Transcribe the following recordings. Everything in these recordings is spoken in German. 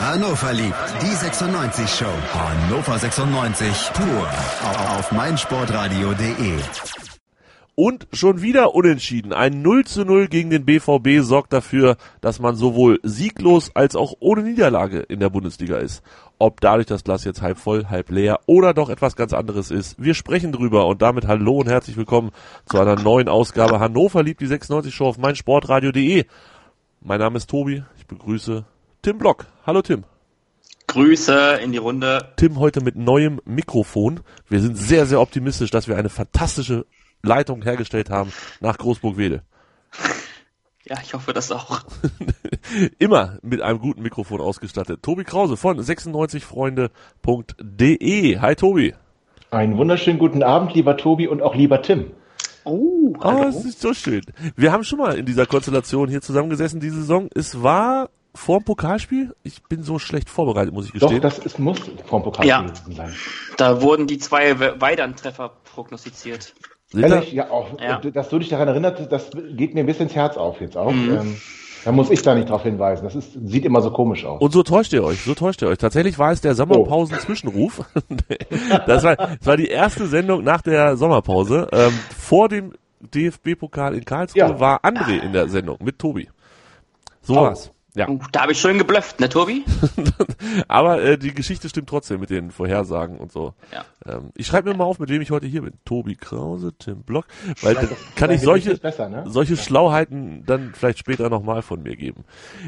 Hannover liebt die 96 Show. Hannover 96 pur auf meinsportradio.de. Und schon wieder unentschieden. Ein 0 zu 0 gegen den BVB sorgt dafür, dass man sowohl sieglos als auch ohne Niederlage in der Bundesliga ist. Ob dadurch das Glas jetzt halb voll, halb leer oder doch etwas ganz anderes ist. Wir sprechen drüber und damit hallo und herzlich willkommen zu einer neuen Ausgabe Hannover liebt die 96 Show auf meinsportradio.de. Mein Name ist Tobi. Ich begrüße Tim Block. Hallo Tim. Grüße in die Runde. Tim heute mit neuem Mikrofon. Wir sind sehr, sehr optimistisch, dass wir eine fantastische Leitung hergestellt haben nach Großburg-Wedel. Ja, ich hoffe das auch. Immer mit einem guten Mikrofon ausgestattet. Tobi Krause von 96freunde.de. Hi Tobi. Einen wunderschönen guten Abend, lieber Tobi und auch lieber Tim. Oh, hallo. oh, es ist so schön. Wir haben schon mal in dieser Konstellation hier zusammengesessen diese Saison. Es war vor dem Pokalspiel? Ich bin so schlecht vorbereitet, muss ich gestehen. Doch, das ist, muss vor dem Pokalspiel ja, sein. Da wurden die zwei Weidern-Treffer prognostiziert. Ehrlich, ja, auch, ja. dass du dich daran erinnerst, das geht mir ein bisschen ins Herz auf jetzt auch. Mhm. Ähm, da muss ich da nicht drauf hinweisen. Das ist, sieht immer so komisch aus. Und so täuscht ihr euch, so täuscht ihr euch. Tatsächlich war es der Sommerpausen-Zwischenruf. das, war, das war die erste Sendung nach der Sommerpause. Ähm, vor dem DFB-Pokal in Karlsruhe ja. war André in der Sendung mit Tobi. So oh. war's. Ja. Uh, da habe ich schön geblufft, ne Tobi? Aber äh, die Geschichte stimmt trotzdem mit den Vorhersagen und so. Ja. Ähm, ich schreibe mir mal auf, mit wem ich heute hier bin. Tobi Krause, Tim Block, weil dann kann ich solche, besser, ne? solche Schlauheiten dann vielleicht später nochmal von mir geben.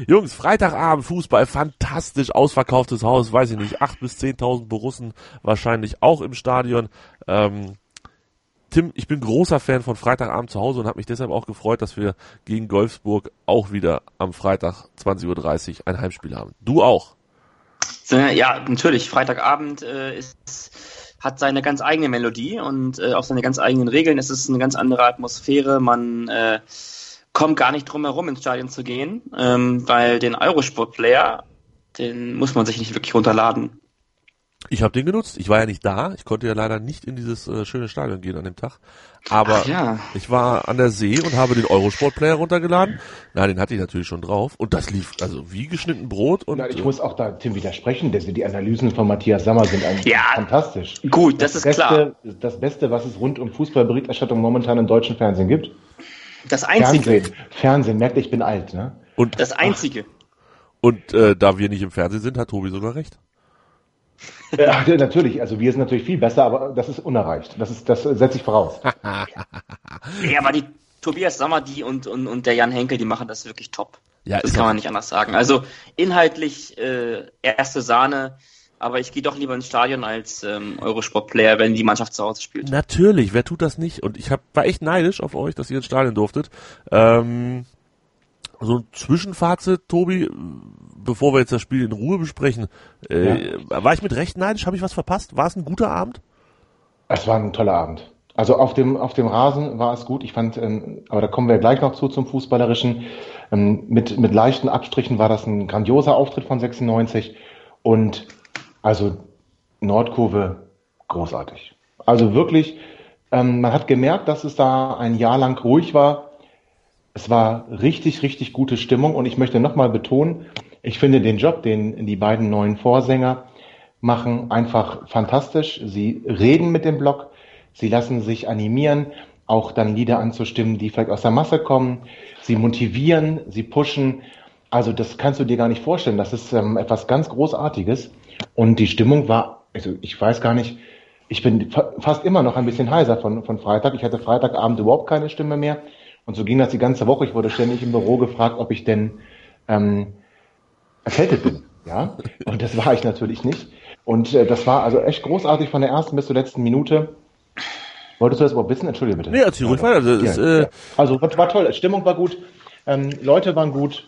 Jungs, Freitagabend Fußball, fantastisch, ausverkauftes Haus, weiß ich nicht, acht bis zehntausend Borussen wahrscheinlich auch im Stadion. Ähm, Tim, ich bin großer Fan von Freitagabend zu Hause und habe mich deshalb auch gefreut, dass wir gegen Golfsburg auch wieder am Freitag 20.30 Uhr ein Heimspiel haben. Du auch? Ja, natürlich. Freitagabend äh, ist, hat seine ganz eigene Melodie und äh, auch seine ganz eigenen Regeln. Es ist eine ganz andere Atmosphäre. Man äh, kommt gar nicht drum herum, ins Stadion zu gehen, ähm, weil den Eurosport-Player, den muss man sich nicht wirklich runterladen. Ich habe den genutzt. Ich war ja nicht da. Ich konnte ja leider nicht in dieses äh, schöne Stadion gehen an dem Tag. Aber ja. ich war an der See und habe den Eurosport-Player runtergeladen. Na, den hatte ich natürlich schon drauf. Und das lief also wie geschnitten Brot. Und, Na, ich äh, muss auch da Tim widersprechen. Dass die Analysen von Matthias Sammer sind eigentlich ja. fantastisch. Gut, das, das ist Beste, klar. Das Beste, was es rund um Fußballberichterstattung momentan im deutschen Fernsehen gibt. Das Einzige. Fernsehen, Fernsehen merkt, ich bin alt. Ne? Und das Einzige. Und äh, da wir nicht im Fernsehen sind, hat Tobi sogar recht. Ja, natürlich, also wir sind natürlich viel besser, aber das ist unerreicht. Das ist, das setze ich voraus. ja, aber die Tobias Sommer, die und, und, und der Jan Henkel, die machen das wirklich top. Ja, das kann man nicht anders sagen. Also inhaltlich äh, erste Sahne, aber ich gehe doch lieber ins Stadion als ähm, Eurosport-Player, wenn die Mannschaft zu Hause spielt. Natürlich, wer tut das nicht? Und ich hab, war echt neidisch auf euch, dass ihr ins Stadion durftet. Ähm, so ein Zwischenfazit, Tobi, bevor wir jetzt das Spiel in Ruhe besprechen. Äh, ja. War ich mit Recht neidisch? Habe ich was verpasst? War es ein guter Abend? Es war ein toller Abend. Also auf dem, auf dem Rasen war es gut. Ich fand, ähm, aber da kommen wir gleich noch zu zum Fußballerischen. Ähm, mit, mit leichten Abstrichen war das ein grandioser Auftritt von 96 und also Nordkurve großartig. Also wirklich, ähm, man hat gemerkt, dass es da ein Jahr lang ruhig war es war richtig, richtig gute Stimmung und ich möchte nochmal betonen, ich finde den Job, den die beiden neuen Vorsänger machen, einfach fantastisch. Sie reden mit dem Blog, sie lassen sich animieren, auch dann Lieder anzustimmen, die vielleicht aus der Masse kommen. Sie motivieren, sie pushen. Also das kannst du dir gar nicht vorstellen. Das ist ähm, etwas ganz Großartiges. Und die Stimmung war, also ich weiß gar nicht, ich bin fa fast immer noch ein bisschen heiser von, von Freitag. Ich hatte Freitagabend überhaupt keine Stimme mehr. Und so ging das die ganze Woche. Ich wurde ständig im Büro gefragt, ob ich denn ähm, erkältet bin. Ja, und das war ich natürlich nicht. Und äh, das war also echt großartig von der ersten bis zur letzten Minute. Wolltest du das überhaupt wissen? Entschuldige bitte. Nee, erzähl ruhig weiter. Also, ja, ist, äh, ja. also war toll, Stimmung war gut, ähm, Leute waren gut.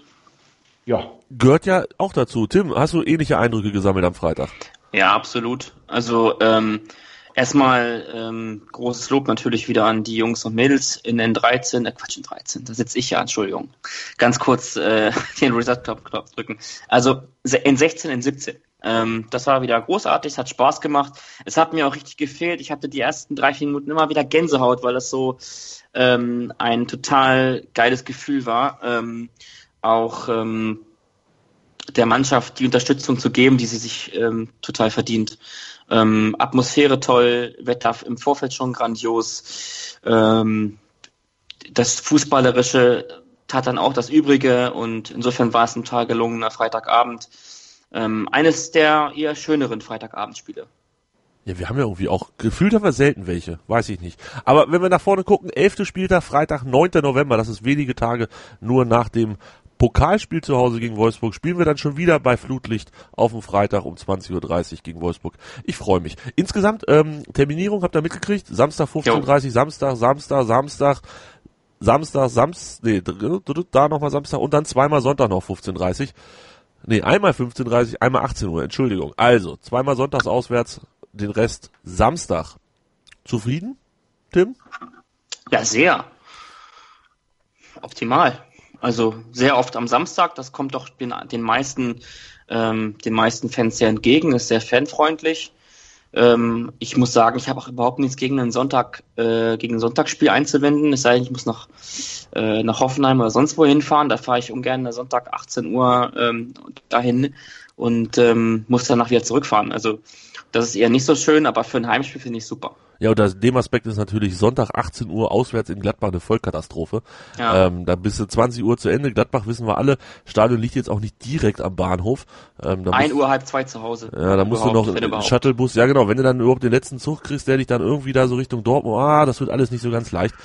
Ja. Gehört ja auch dazu. Tim, hast du ähnliche Eindrücke gesammelt am Freitag? Ja, absolut. Also ähm, Erstmal ähm, großes Lob natürlich wieder an die Jungs und Mädels in N13, äh, Quatsch, in 13, da sitze ich ja, Entschuldigung. Ganz kurz äh, den Reset-Knopf drücken. Also in 16, in 17. Ähm, das war wieder großartig, es hat Spaß gemacht. Es hat mir auch richtig gefehlt. Ich hatte die ersten drei, vier Minuten immer wieder Gänsehaut, weil das so ähm, ein total geiles Gefühl war. Ähm, auch ähm, der Mannschaft die Unterstützung zu geben, die sie sich ähm, total verdient. Ähm, Atmosphäre toll, Wetter im Vorfeld schon grandios. Ähm, das Fußballerische tat dann auch das Übrige und insofern war es ein total gelungener Freitagabend. Ähm, eines der eher schöneren Freitagabendspiele. Ja, wir haben ja irgendwie auch, gefühlt haben wir selten welche, weiß ich nicht. Aber wenn wir nach vorne gucken, 11. Spieltag, Freitag, 9. November, das ist wenige Tage nur nach dem Pokalspiel zu Hause gegen Wolfsburg spielen wir dann schon wieder bei Flutlicht auf dem Freitag um 20.30 Uhr gegen Wolfsburg. Ich freue mich. Insgesamt, ähm, Terminierung habt ihr mitgekriegt? Samstag 15.30 Uhr, Samstag, Samstag, Samstag, Samstag, Samstag, nee, da nochmal Samstag und dann zweimal Sonntag noch 15.30 Uhr. Nee, einmal 15.30 Uhr, einmal 18 Uhr, Entschuldigung. Also, zweimal sonntags auswärts, den Rest Samstag. Zufrieden, Tim? Ja, sehr. Optimal. Also sehr oft am Samstag, das kommt doch den, den meisten, ähm, den meisten Fans sehr entgegen, ist sehr fanfreundlich. Ähm, ich muss sagen, ich habe auch überhaupt nichts gegen ein Sonntag, äh, gegen ein Sonntagsspiel einzuwenden. Es sei denn, ich muss nach, äh, nach Hoffenheim oder sonst wo hinfahren. Da fahre ich ungern Sonntag 18 Uhr ähm, dahin und ähm, muss danach wieder zurückfahren. Also das ist eher nicht so schön, aber für ein Heimspiel finde ich super. Ja, unter dem Aspekt ist natürlich Sonntag 18 Uhr auswärts in Gladbach eine Vollkatastrophe. Ja. Ähm, da bist du 20 Uhr zu Ende. Gladbach wissen wir alle. Stadion liegt jetzt auch nicht direkt am Bahnhof. Ähm, da 1 Uhr halb zwei zu Hause. Ja, da musst du noch einen Shuttlebus. Ja, genau. Wenn du dann überhaupt den letzten Zug kriegst, der dich dann irgendwie da so Richtung Dortmund, ah, das wird alles nicht so ganz leicht.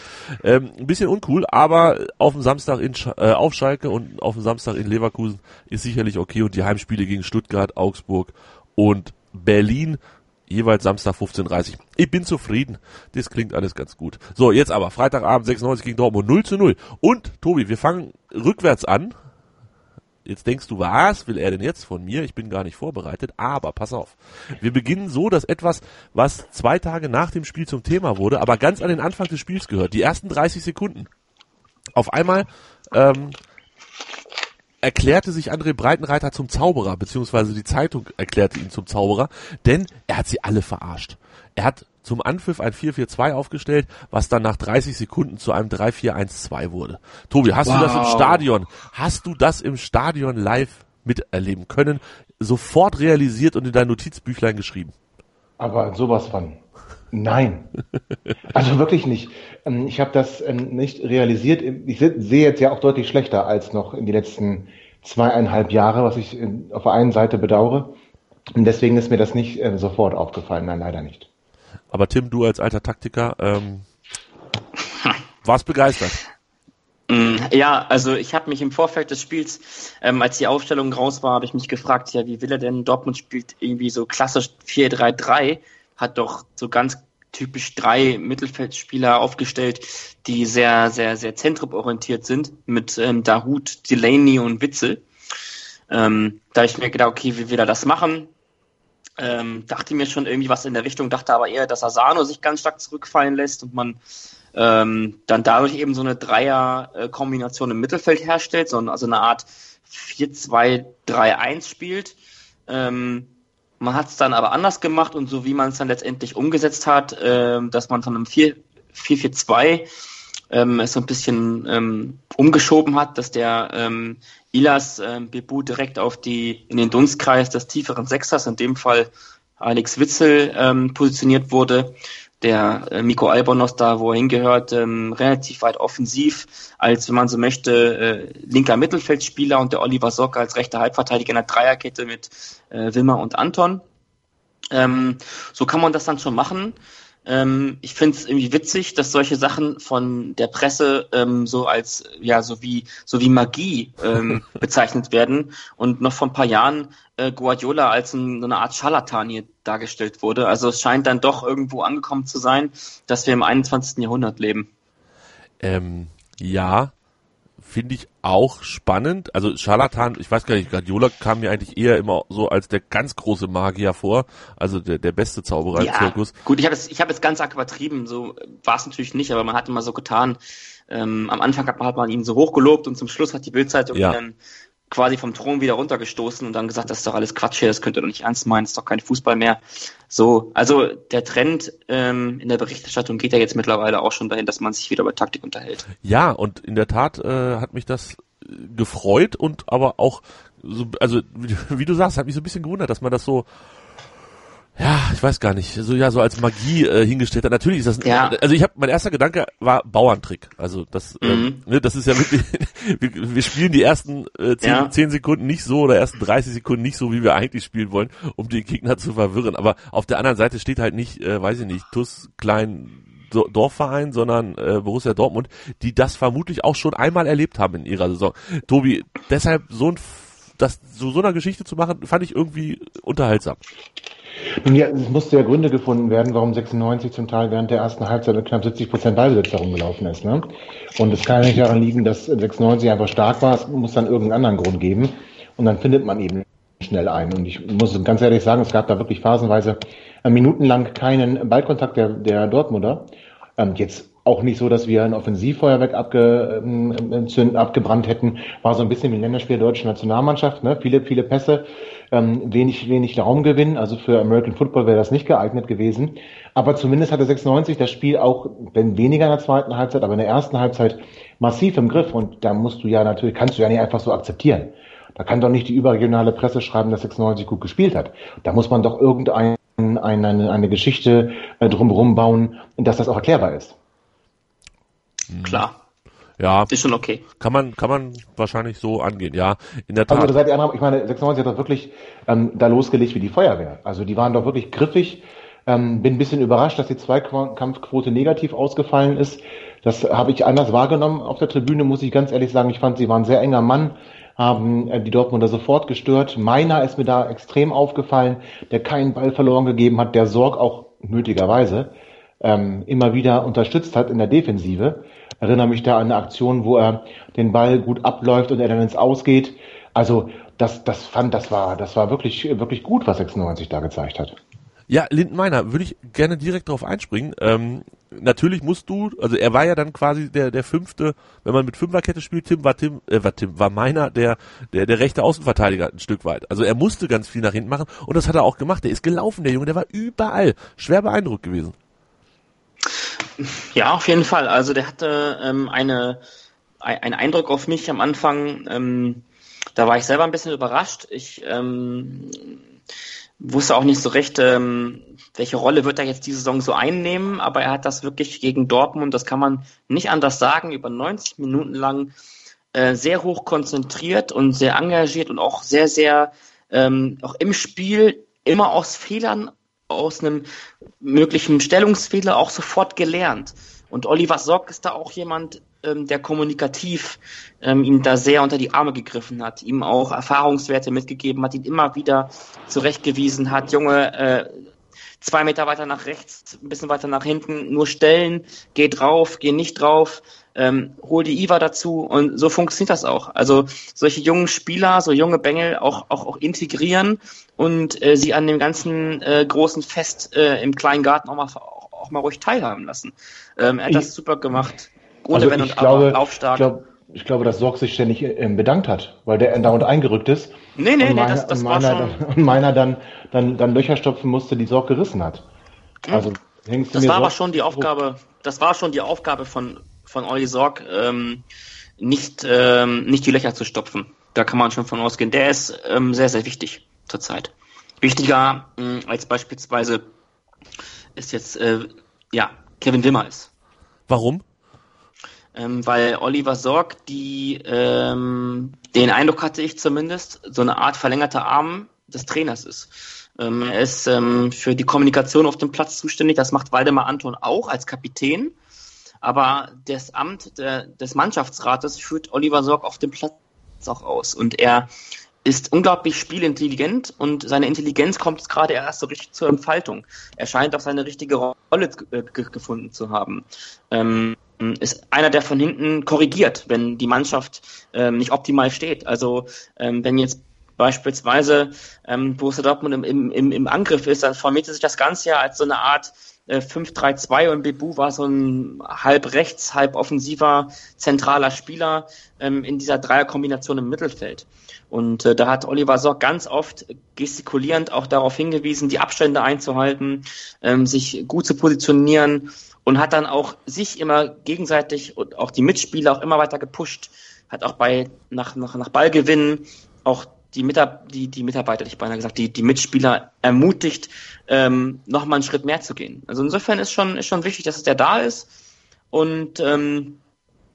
Ähm, ein bisschen uncool, aber auf dem Samstag in, äh, auf Schalke und auf dem Samstag in Leverkusen ist sicherlich okay und die Heimspiele gegen Stuttgart, Augsburg und Berlin jeweils Samstag 15.30 Ich bin zufrieden. Das klingt alles ganz gut. So, jetzt aber Freitagabend 96 gegen Dortmund 0 zu 0. Und Tobi, wir fangen rückwärts an. Jetzt denkst du, was will er denn jetzt von mir? Ich bin gar nicht vorbereitet. Aber pass auf. Wir beginnen so, dass etwas, was zwei Tage nach dem Spiel zum Thema wurde, aber ganz an den Anfang des Spiels gehört. Die ersten 30 Sekunden. Auf einmal ähm, erklärte sich André Breitenreiter zum Zauberer, beziehungsweise die Zeitung erklärte ihn zum Zauberer, denn er hat sie alle verarscht. Er hat zum Anpfiff ein 4-4-2 aufgestellt, was dann nach 30 Sekunden zu einem 3-4-1-2 wurde. Tobi, hast wow. du das im Stadion, hast du das im Stadion live miterleben können, sofort realisiert und in dein Notizbüchlein geschrieben? Aber sowas von. Nein. Also wirklich nicht. Ähm, ich habe das ähm, nicht realisiert. Ich sehe jetzt ja auch deutlich schlechter als noch in die letzten zweieinhalb Jahre, was ich auf der einen Seite bedauere. Und deswegen ist mir das nicht sofort aufgefallen. Nein, leider nicht. Aber Tim, du als alter Taktiker, ähm, warst begeistert. Mm, ja, also ich habe mich im Vorfeld des Spiels, ähm, als die Aufstellung raus war, habe ich mich gefragt, ja, wie will er denn? Dortmund spielt irgendwie so klassisch 4-3-3 hat doch so ganz typisch drei Mittelfeldspieler aufgestellt, die sehr, sehr, sehr zentrumorientiert sind, mit ähm, Dahut, Delaney und Witzel. Ähm, da ich mir gedacht, okay, wie will er das machen? Ähm, dachte mir schon irgendwie was in der Richtung, dachte aber eher, dass Asano sich ganz stark zurückfallen lässt und man ähm, dann dadurch eben so eine Dreier-Kombination im Mittelfeld herstellt, so, also eine Art 4-2-3-1 spielt. Ähm, man hat es dann aber anders gemacht und so wie man es dann letztendlich umgesetzt hat, äh, dass man von einem 4-4-2 ähm, es so ein bisschen ähm, umgeschoben hat, dass der ähm, Ilas ähm, Bebu direkt auf die in den Dunstkreis des tieferen Sechsers, in dem Fall Alex Witzel, ähm, positioniert wurde der äh, Miko Albonos da, wo er hingehört, ähm, relativ weit offensiv, als wenn man so möchte, äh, linker Mittelfeldspieler und der Oliver Sock als rechter Halbverteidiger in der Dreierkette mit äh, Wimmer und Anton. Ähm, so kann man das dann schon machen. Ähm, ich finde es irgendwie witzig, dass solche Sachen von der Presse ähm, so als ja so wie so wie Magie ähm, bezeichnet werden und noch vor ein paar Jahren äh, Guardiola als ein, so eine Art Scharlatan hier dargestellt wurde. Also es scheint dann doch irgendwo angekommen zu sein, dass wir im 21. Jahrhundert leben. Ähm, ja, finde ich auch spannend. Also Charlatan, ich weiß gar nicht, Guardiola kam mir eigentlich eher immer so als der ganz große Magier vor, also der, der beste Zauberer ja, im Zirkus. Gut, ich habe es ich hab jetzt ganz arg übertrieben, so war es natürlich nicht, aber man hat immer so getan, ähm, am Anfang hat man, hat man ihn so hochgelobt und zum Schluss hat die Bildzeitung ja. ihn dann quasi vom Thron wieder runtergestoßen und dann gesagt, das ist doch alles Quatsch hier, das könnt ihr doch nicht ernst meinen, das ist doch kein Fußball mehr. So, also der Trend ähm, in der Berichterstattung geht ja jetzt mittlerweile auch schon dahin, dass man sich wieder über Taktik unterhält. Ja, und in der Tat äh, hat mich das gefreut und aber auch so, also wie, wie du sagst, hat mich so ein bisschen gewundert, dass man das so ja, ich weiß gar nicht, so ja so als Magie äh, hingestellt hat. Natürlich ist das, ja. also ich habe mein erster Gedanke war Bauerntrick. Also das, ähm, mhm. ähm, ne, das ist ja wirklich, wir, wir spielen die ersten äh, zehn, ja. zehn Sekunden nicht so oder ersten 30 Sekunden nicht so, wie wir eigentlich spielen wollen, um den Gegner zu verwirren. Aber auf der anderen Seite steht halt nicht, äh, weiß ich nicht, Tuss Klein Dorfverein, sondern äh, Borussia Dortmund, die das vermutlich auch schon einmal erlebt haben in ihrer Saison. Tobi, deshalb so ein das so so einer Geschichte zu machen, fand ich irgendwie unterhaltsam. Nun ja, es musste ja Gründe gefunden werden, warum 96 zum Teil während der ersten Halbzeit mit knapp 70 Prozent Ballbesitz herumgelaufen ist. Ne? Und es kann nicht daran liegen, dass 96 einfach stark war. Es muss dann irgendeinen anderen Grund geben. Und dann findet man eben schnell ein. Und ich muss ganz ehrlich sagen, es gab da wirklich phasenweise äh, minutenlang keinen Ballkontakt der, der Dortmunder. Ähm, jetzt auch nicht so, dass wir ein Offensivfeuerwerk abge, äh, abgebrannt hätten. War so ein bisschen wie ein Länderspiel der deutschen Nationalmannschaft. Ne? Viele, viele Pässe, ähm, wenig, wenig Raumgewinn. Also für American Football wäre das nicht geeignet gewesen. Aber zumindest hatte 96 das Spiel auch, wenn weniger in der zweiten Halbzeit, aber in der ersten Halbzeit massiv im Griff. Und da musst du ja natürlich, kannst du ja nicht einfach so akzeptieren. Da kann doch nicht die überregionale Presse schreiben, dass 96 gut gespielt hat. Da muss man doch irgendeine eine, eine Geschichte äh, drumherum bauen, dass das auch erklärbar ist. Klar. Ja. Ist schon okay. Kann man, kann man wahrscheinlich so angehen, ja. In der Tat. Also, seid ihr ich meine, 96 hat doch wirklich ähm, da losgelegt wie die Feuerwehr. Also die waren doch wirklich griffig. Ähm, bin ein bisschen überrascht, dass die Zweikampfquote negativ ausgefallen ist. Das habe ich anders wahrgenommen auf der Tribüne, muss ich ganz ehrlich sagen. Ich fand, sie waren sehr enger Mann, haben äh, die Dortmunder sofort gestört. Meiner ist mir da extrem aufgefallen, der keinen Ball verloren gegeben hat, der Sorg auch nötigerweise ähm, immer wieder unterstützt hat in der Defensive erinnere mich da an eine Aktion, wo er den Ball gut abläuft und er dann ins Ausgeht. Also das, das fand, das war, das war wirklich, wirklich gut, was 96 da gezeigt hat. Ja, Lindenmeiner, würde ich gerne direkt darauf einspringen. Ähm, natürlich musst du, also er war ja dann quasi der der fünfte, wenn man mit Fünferkette spielt, Tim war Tim, äh, war Tim, war meiner der der der rechte Außenverteidiger ein Stück weit. Also er musste ganz viel nach hinten machen und das hat er auch gemacht. Der ist gelaufen, der Junge, der war überall schwer beeindruckt gewesen. Ja, auf jeden Fall. Also der hatte ähm, eine, einen Eindruck auf mich am Anfang. Ähm, da war ich selber ein bisschen überrascht. Ich ähm, wusste auch nicht so recht, ähm, welche Rolle wird er jetzt diese Saison so einnehmen, aber er hat das wirklich gegen Dortmund, das kann man nicht anders sagen, über 90 Minuten lang äh, sehr hoch konzentriert und sehr engagiert und auch sehr, sehr ähm, auch im Spiel immer aus Fehlern aus einem möglichen Stellungsfehler auch sofort gelernt. Und Oliver Sock ist da auch jemand, ähm, der kommunikativ ähm, ihm da sehr unter die Arme gegriffen hat, ihm auch Erfahrungswerte mitgegeben hat, ihn immer wieder zurechtgewiesen hat, Junge, äh, zwei Meter weiter nach rechts, ein bisschen weiter nach hinten, nur stellen, geh drauf, geh nicht drauf, ähm, hol die IVA dazu und so funktioniert das auch. Also solche jungen Spieler, so junge Bengel auch, auch, auch integrieren und äh, sie an dem ganzen äh, großen Fest äh, im kleinen Garten auch mal, auch, auch mal ruhig teilhaben lassen. Ähm, er hat ich, das super gemacht. Ohne also Wenn und glaube, Aber, laufstark. Ich glaube, ich glaube, dass Sorg sich ständig äh, bedankt hat, weil der dauernd eingerückt ist. Nee, nee, und nee, das, das und meiner, war schon... Und meiner dann, dann, dann Löcher stopfen musste, die Sorg gerissen hat. Hm. Also, hängst du das war aber schon die Aufgabe, das war schon die Aufgabe von, von Olli Sorg, ähm, nicht, ähm, nicht die Löcher zu stopfen. Da kann man schon von ausgehen. Der ist ähm, sehr, sehr wichtig zurzeit. Wichtiger mh, hm, als beispielsweise ist jetzt äh, ja Kevin Wimmer ist. Warum? Ähm, weil Oliver Sorg die ähm, den Eindruck hatte ich zumindest so eine Art verlängerter Arm des Trainers ist. Ähm, er ist ähm, für die Kommunikation auf dem Platz zuständig. Das macht Waldemar Anton auch als Kapitän. Aber das Amt der, des Mannschaftsrates führt Oliver Sorg auf dem Platz auch aus. Und er ist unglaublich spielintelligent und seine Intelligenz kommt gerade erst so richtig zur Entfaltung. Er scheint auch seine richtige Rolle äh, gefunden zu haben. Ähm, ist einer, der von hinten korrigiert, wenn die Mannschaft ähm, nicht optimal steht. Also ähm, wenn jetzt beispielsweise ähm, Borussia Dortmund im, im, im Angriff ist, dann formiert sich das Ganze ja als so eine Art äh, 5-3-2 und Bebu war so ein halb rechts, halb offensiver zentraler Spieler ähm, in dieser Dreierkombination im Mittelfeld. Und äh, da hat Oliver Sorg ganz oft gestikulierend auch darauf hingewiesen, die Abstände einzuhalten, ähm, sich gut zu positionieren und hat dann auch sich immer gegenseitig und auch die Mitspieler auch immer weiter gepusht, hat auch bei nach, nach, nach Ballgewinnen auch die, Mitab die, die Mitarbeiter, ich beinahe gesagt, die, die Mitspieler ermutigt, ähm, noch mal einen Schritt mehr zu gehen. Also insofern ist schon, ist schon wichtig, dass der da ist. Und ähm,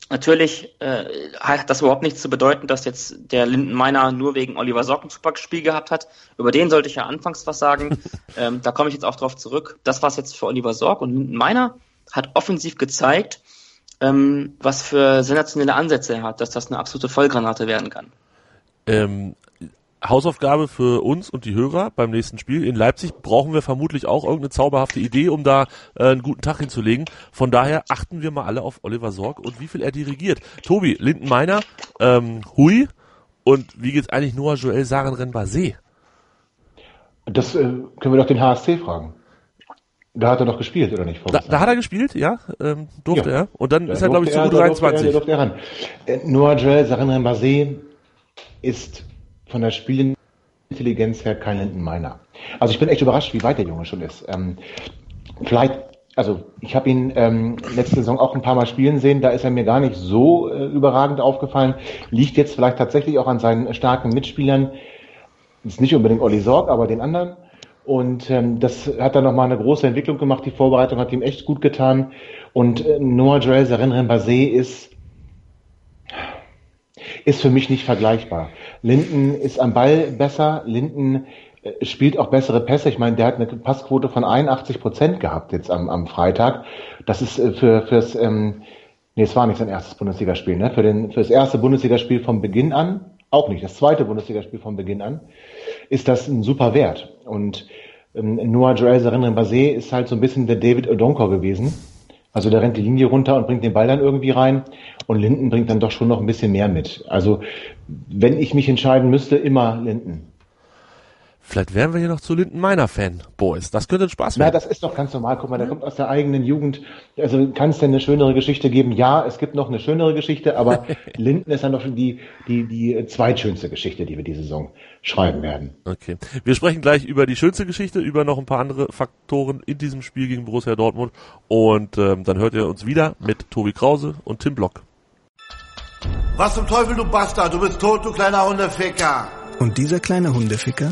natürlich äh, hat das überhaupt nichts zu bedeuten, dass jetzt der Linden Meiner nur wegen Oliver Sorg ein super Spiel gehabt hat. Über den sollte ich ja anfangs was sagen. ähm, da komme ich jetzt auch drauf zurück. Das war es jetzt für Oliver Sorg und Linden Meiner hat offensiv gezeigt, ähm, was für sensationelle Ansätze er hat, dass das eine absolute Vollgranate werden kann. Ähm, Hausaufgabe für uns und die Hörer beim nächsten Spiel. In Leipzig brauchen wir vermutlich auch irgendeine zauberhafte Idee, um da äh, einen guten Tag hinzulegen. Von daher achten wir mal alle auf Oliver Sorg und wie viel er dirigiert. Tobi, Lindenmeiner, ähm, Hui und wie geht's eigentlich Noah Joel Sarenren-Basé? Das äh, können wir doch den HSC fragen. Da hat er doch gespielt, oder nicht? Da, da, hat er gespielt, ja, ähm, durfte ja. er. Und dann da ist er, glaube ich, zu U23. Durfte er, ran. Äh, Noah Joel Sarenren-Basé ist von der Spielintelligenz her kein Lindenmeiner. Also ich bin echt überrascht, wie weit der Junge schon ist. Ähm, vielleicht, also ich habe ihn ähm, letzte Saison auch ein paar Mal spielen sehen, da ist er mir gar nicht so äh, überragend aufgefallen. Liegt jetzt vielleicht tatsächlich auch an seinen starken Mitspielern. Ist nicht unbedingt Olli Sorg, aber den anderen. Und ähm, das hat dann nochmal eine große Entwicklung gemacht. Die Vorbereitung hat ihm echt gut getan. Und äh, Noah Joel Seren Basé ist ist für mich nicht vergleichbar. Linden ist am Ball besser, Linden äh, spielt auch bessere Pässe. Ich meine, der hat eine Passquote von 81 Prozent gehabt jetzt am, am Freitag. Das ist äh, für fürs ähm, nee, es war nicht sein erstes Bundesligaspiel, ne? Für den für das erste Bundesligaspiel vom Beginn an, auch nicht, das zweite Bundesligaspiel vom Beginn an, ist das ein super Wert. Und ähm, Noah Joel Sarin Basé ist halt so ein bisschen der David Odonko gewesen also der rennt die Linie runter und bringt den Ball dann irgendwie rein. Und Linden bringt dann doch schon noch ein bisschen mehr mit. Also wenn ich mich entscheiden müsste, immer Linden. Vielleicht wären wir hier noch zu Linden meiner Fan, Boys. Das könnte Spaß werden. Na, das ist doch ganz normal. Guck mal, der kommt aus der eigenen Jugend. Also kann es denn eine schönere Geschichte geben? Ja, es gibt noch eine schönere Geschichte, aber Linden ist dann doch schon die, die, die zweitschönste Geschichte, die wir diese Saison schreiben werden. Okay. Wir sprechen gleich über die schönste Geschichte, über noch ein paar andere Faktoren in diesem Spiel gegen Borussia Dortmund. Und ähm, dann hört ihr uns wieder mit Tobi Krause und Tim Block. Was zum Teufel, du Bastard? Du bist tot, du kleiner Hundeficker. Und dieser kleine Hundeficker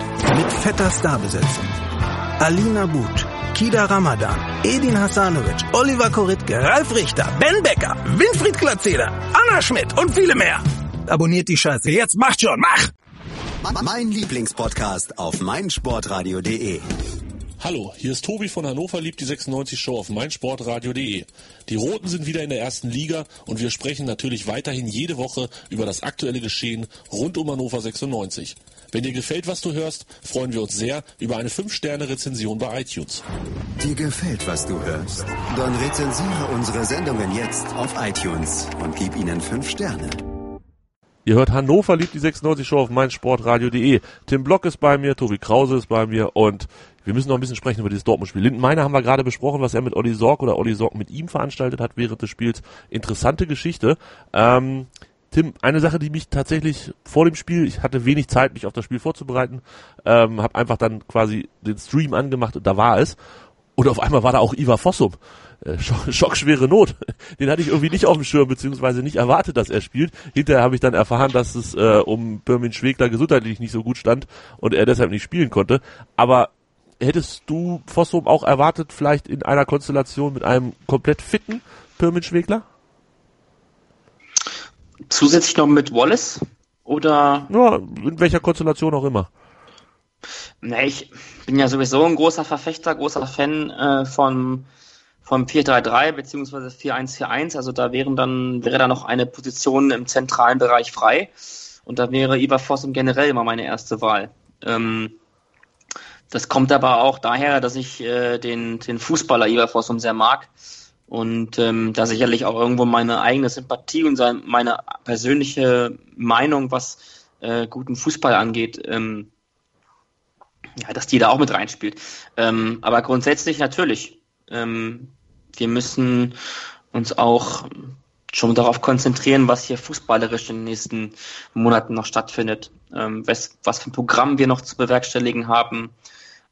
fetter Starbesetzung. Alina But, Kida Ramadan, Edin Hasanovic, Oliver Koritke, Ralf Richter, Ben Becker, Winfried Glatzeder, Anna Schmidt und viele mehr. Abonniert die Scheiße. Jetzt macht schon, mach! Mein Lieblingspodcast auf meinsportradio.de. Hallo, hier ist Tobi von Hannover liebt die 96 Show auf meinsportradio.de. Die Roten sind wieder in der ersten Liga und wir sprechen natürlich weiterhin jede Woche über das aktuelle Geschehen rund um Hannover 96. Wenn dir gefällt, was du hörst, freuen wir uns sehr über eine 5-Sterne-Rezension bei iTunes. Dir gefällt, was du hörst? Dann rezensiere unsere Sendungen jetzt auf iTunes und gib ihnen 5 Sterne. Ihr hört Hannover liebt die 96 Show auf meinsportradio.de. Tim Block ist bei mir, Tobi Krause ist bei mir und wir müssen noch ein bisschen sprechen über dieses Dortmund-Spiel. Lindenmeiner haben wir gerade besprochen, was er mit Olli Sorg oder Olli Sorg mit ihm veranstaltet hat während des Spiels. Interessante Geschichte. Ähm, Tim, eine Sache, die mich tatsächlich vor dem Spiel, ich hatte wenig Zeit, mich auf das Spiel vorzubereiten, ähm, habe einfach dann quasi den Stream angemacht und da war es. Und auf einmal war da auch Ivar Fossum. Äh, Schock, schockschwere Not. Den hatte ich irgendwie nicht auf dem Schirm, beziehungsweise nicht erwartet, dass er spielt. Hinterher habe ich dann erfahren, dass es äh, um Birmin Schwegler gesundheitlich nicht so gut stand und er deshalb nicht spielen konnte. Aber hättest du Fossum auch erwartet, vielleicht in einer Konstellation mit einem komplett fitten Pirmin Schwegler? Zusätzlich noch mit Wallace? Oder? Ja, in welcher Konstellation auch immer. Na, ich bin ja sowieso ein großer Verfechter, großer Fan äh, von vom 4-3-3 beziehungsweise 4-1-4-1. Also da wären dann, wäre da noch eine Position im zentralen Bereich frei. Und da wäre Ivar Fossum generell immer meine erste Wahl. Ähm, das kommt aber auch daher, dass ich äh, den, den Fußballer Ivar Fossum sehr mag und ähm, da sicherlich auch irgendwo meine eigene Sympathie und meine persönliche Meinung, was äh, guten Fußball angeht, ähm, ja, dass die da auch mit reinspielt. Ähm, aber grundsätzlich natürlich. Ähm, wir müssen uns auch schon darauf konzentrieren, was hier fußballerisch in den nächsten Monaten noch stattfindet, ähm, was, was für ein Programm wir noch zu bewerkstelligen haben,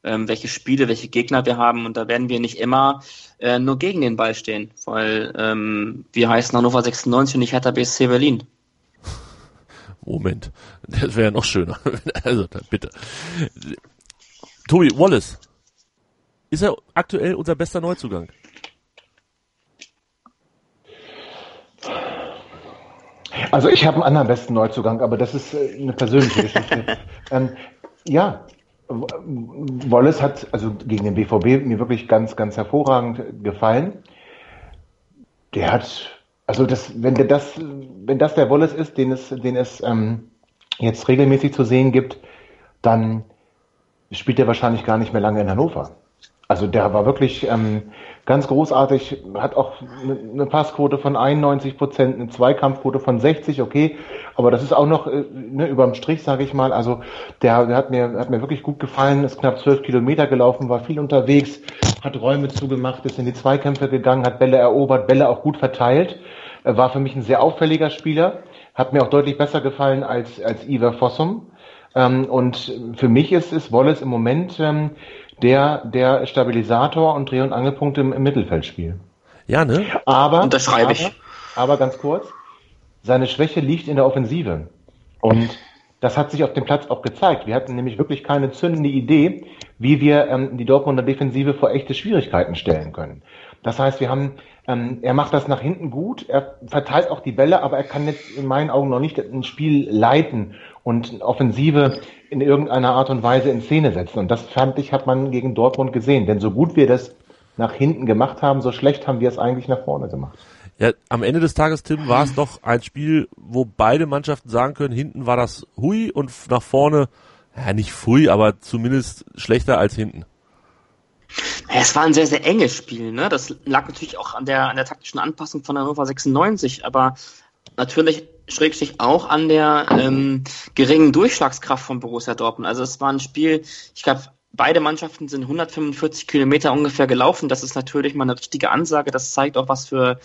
ähm, welche Spiele, welche Gegner wir haben. Und da werden wir nicht immer äh, nur gegen den Ball stehen, weil ähm, wir heißen Hannover 96 und nicht Hertha BSC Berlin. Moment, das wäre ja noch schöner. also, bitte. Tobi, Wallace. Ist er aktuell unser bester Neuzugang? Also ich habe einen anderen besten Neuzugang, aber das ist äh, eine persönliche Geschichte. ähm, ja, Wallace hat also gegen den BVB mir wirklich ganz, ganz hervorragend gefallen. Der hat, also das, wenn der das, wenn das der Wallace ist, den es, den es ähm, jetzt regelmäßig zu sehen gibt, dann spielt er wahrscheinlich gar nicht mehr lange in Hannover. Also der war wirklich ähm, ganz großartig, hat auch eine Passquote von 91 Prozent, eine Zweikampfquote von 60, okay, aber das ist auch noch äh, ne, überm Strich, sage ich mal. Also der, der, hat mir hat mir wirklich gut gefallen, ist knapp zwölf Kilometer gelaufen, war viel unterwegs, hat Räume zugemacht, ist in die Zweikämpfe gegangen, hat Bälle erobert, Bälle auch gut verteilt, er war für mich ein sehr auffälliger Spieler, hat mir auch deutlich besser gefallen als als Iver Fossum. Ähm, und für mich ist, ist Wallace im Moment ähm, der, der Stabilisator und Dreh- und Angelpunkte im, im Mittelfeldspiel. Ja, ne? Aber, Unterschreibe ich. Aber, aber ganz kurz, seine Schwäche liegt in der Offensive. Und das hat sich auf dem Platz auch gezeigt. Wir hatten nämlich wirklich keine zündende Idee, wie wir ähm, die Dortmunder Defensive vor echte Schwierigkeiten stellen können. Das heißt, wir haben, ähm, er macht das nach hinten gut, er verteilt auch die Bälle, aber er kann jetzt in meinen Augen noch nicht ein Spiel leiten und Offensive in irgendeiner Art und Weise in Szene setzen. Und das fand ich, hat man gegen Dortmund gesehen. Denn so gut wir das nach hinten gemacht haben, so schlecht haben wir es eigentlich nach vorne gemacht. Ja, am Ende des Tages, Tim, war es doch ein Spiel, wo beide Mannschaften sagen können, hinten war das hui und nach vorne, ja nicht fui, aber zumindest schlechter als hinten. Es war ein sehr, sehr enges Spiel. Ne? Das lag natürlich auch an der, an der taktischen Anpassung von Hannover 96, aber natürlich schräg sich auch an der ähm, geringen Durchschlagskraft von Borussia Dortmund. Also es war ein Spiel, ich glaube, beide Mannschaften sind 145 Kilometer ungefähr gelaufen. Das ist natürlich mal eine richtige Ansage. Das zeigt auch, was für,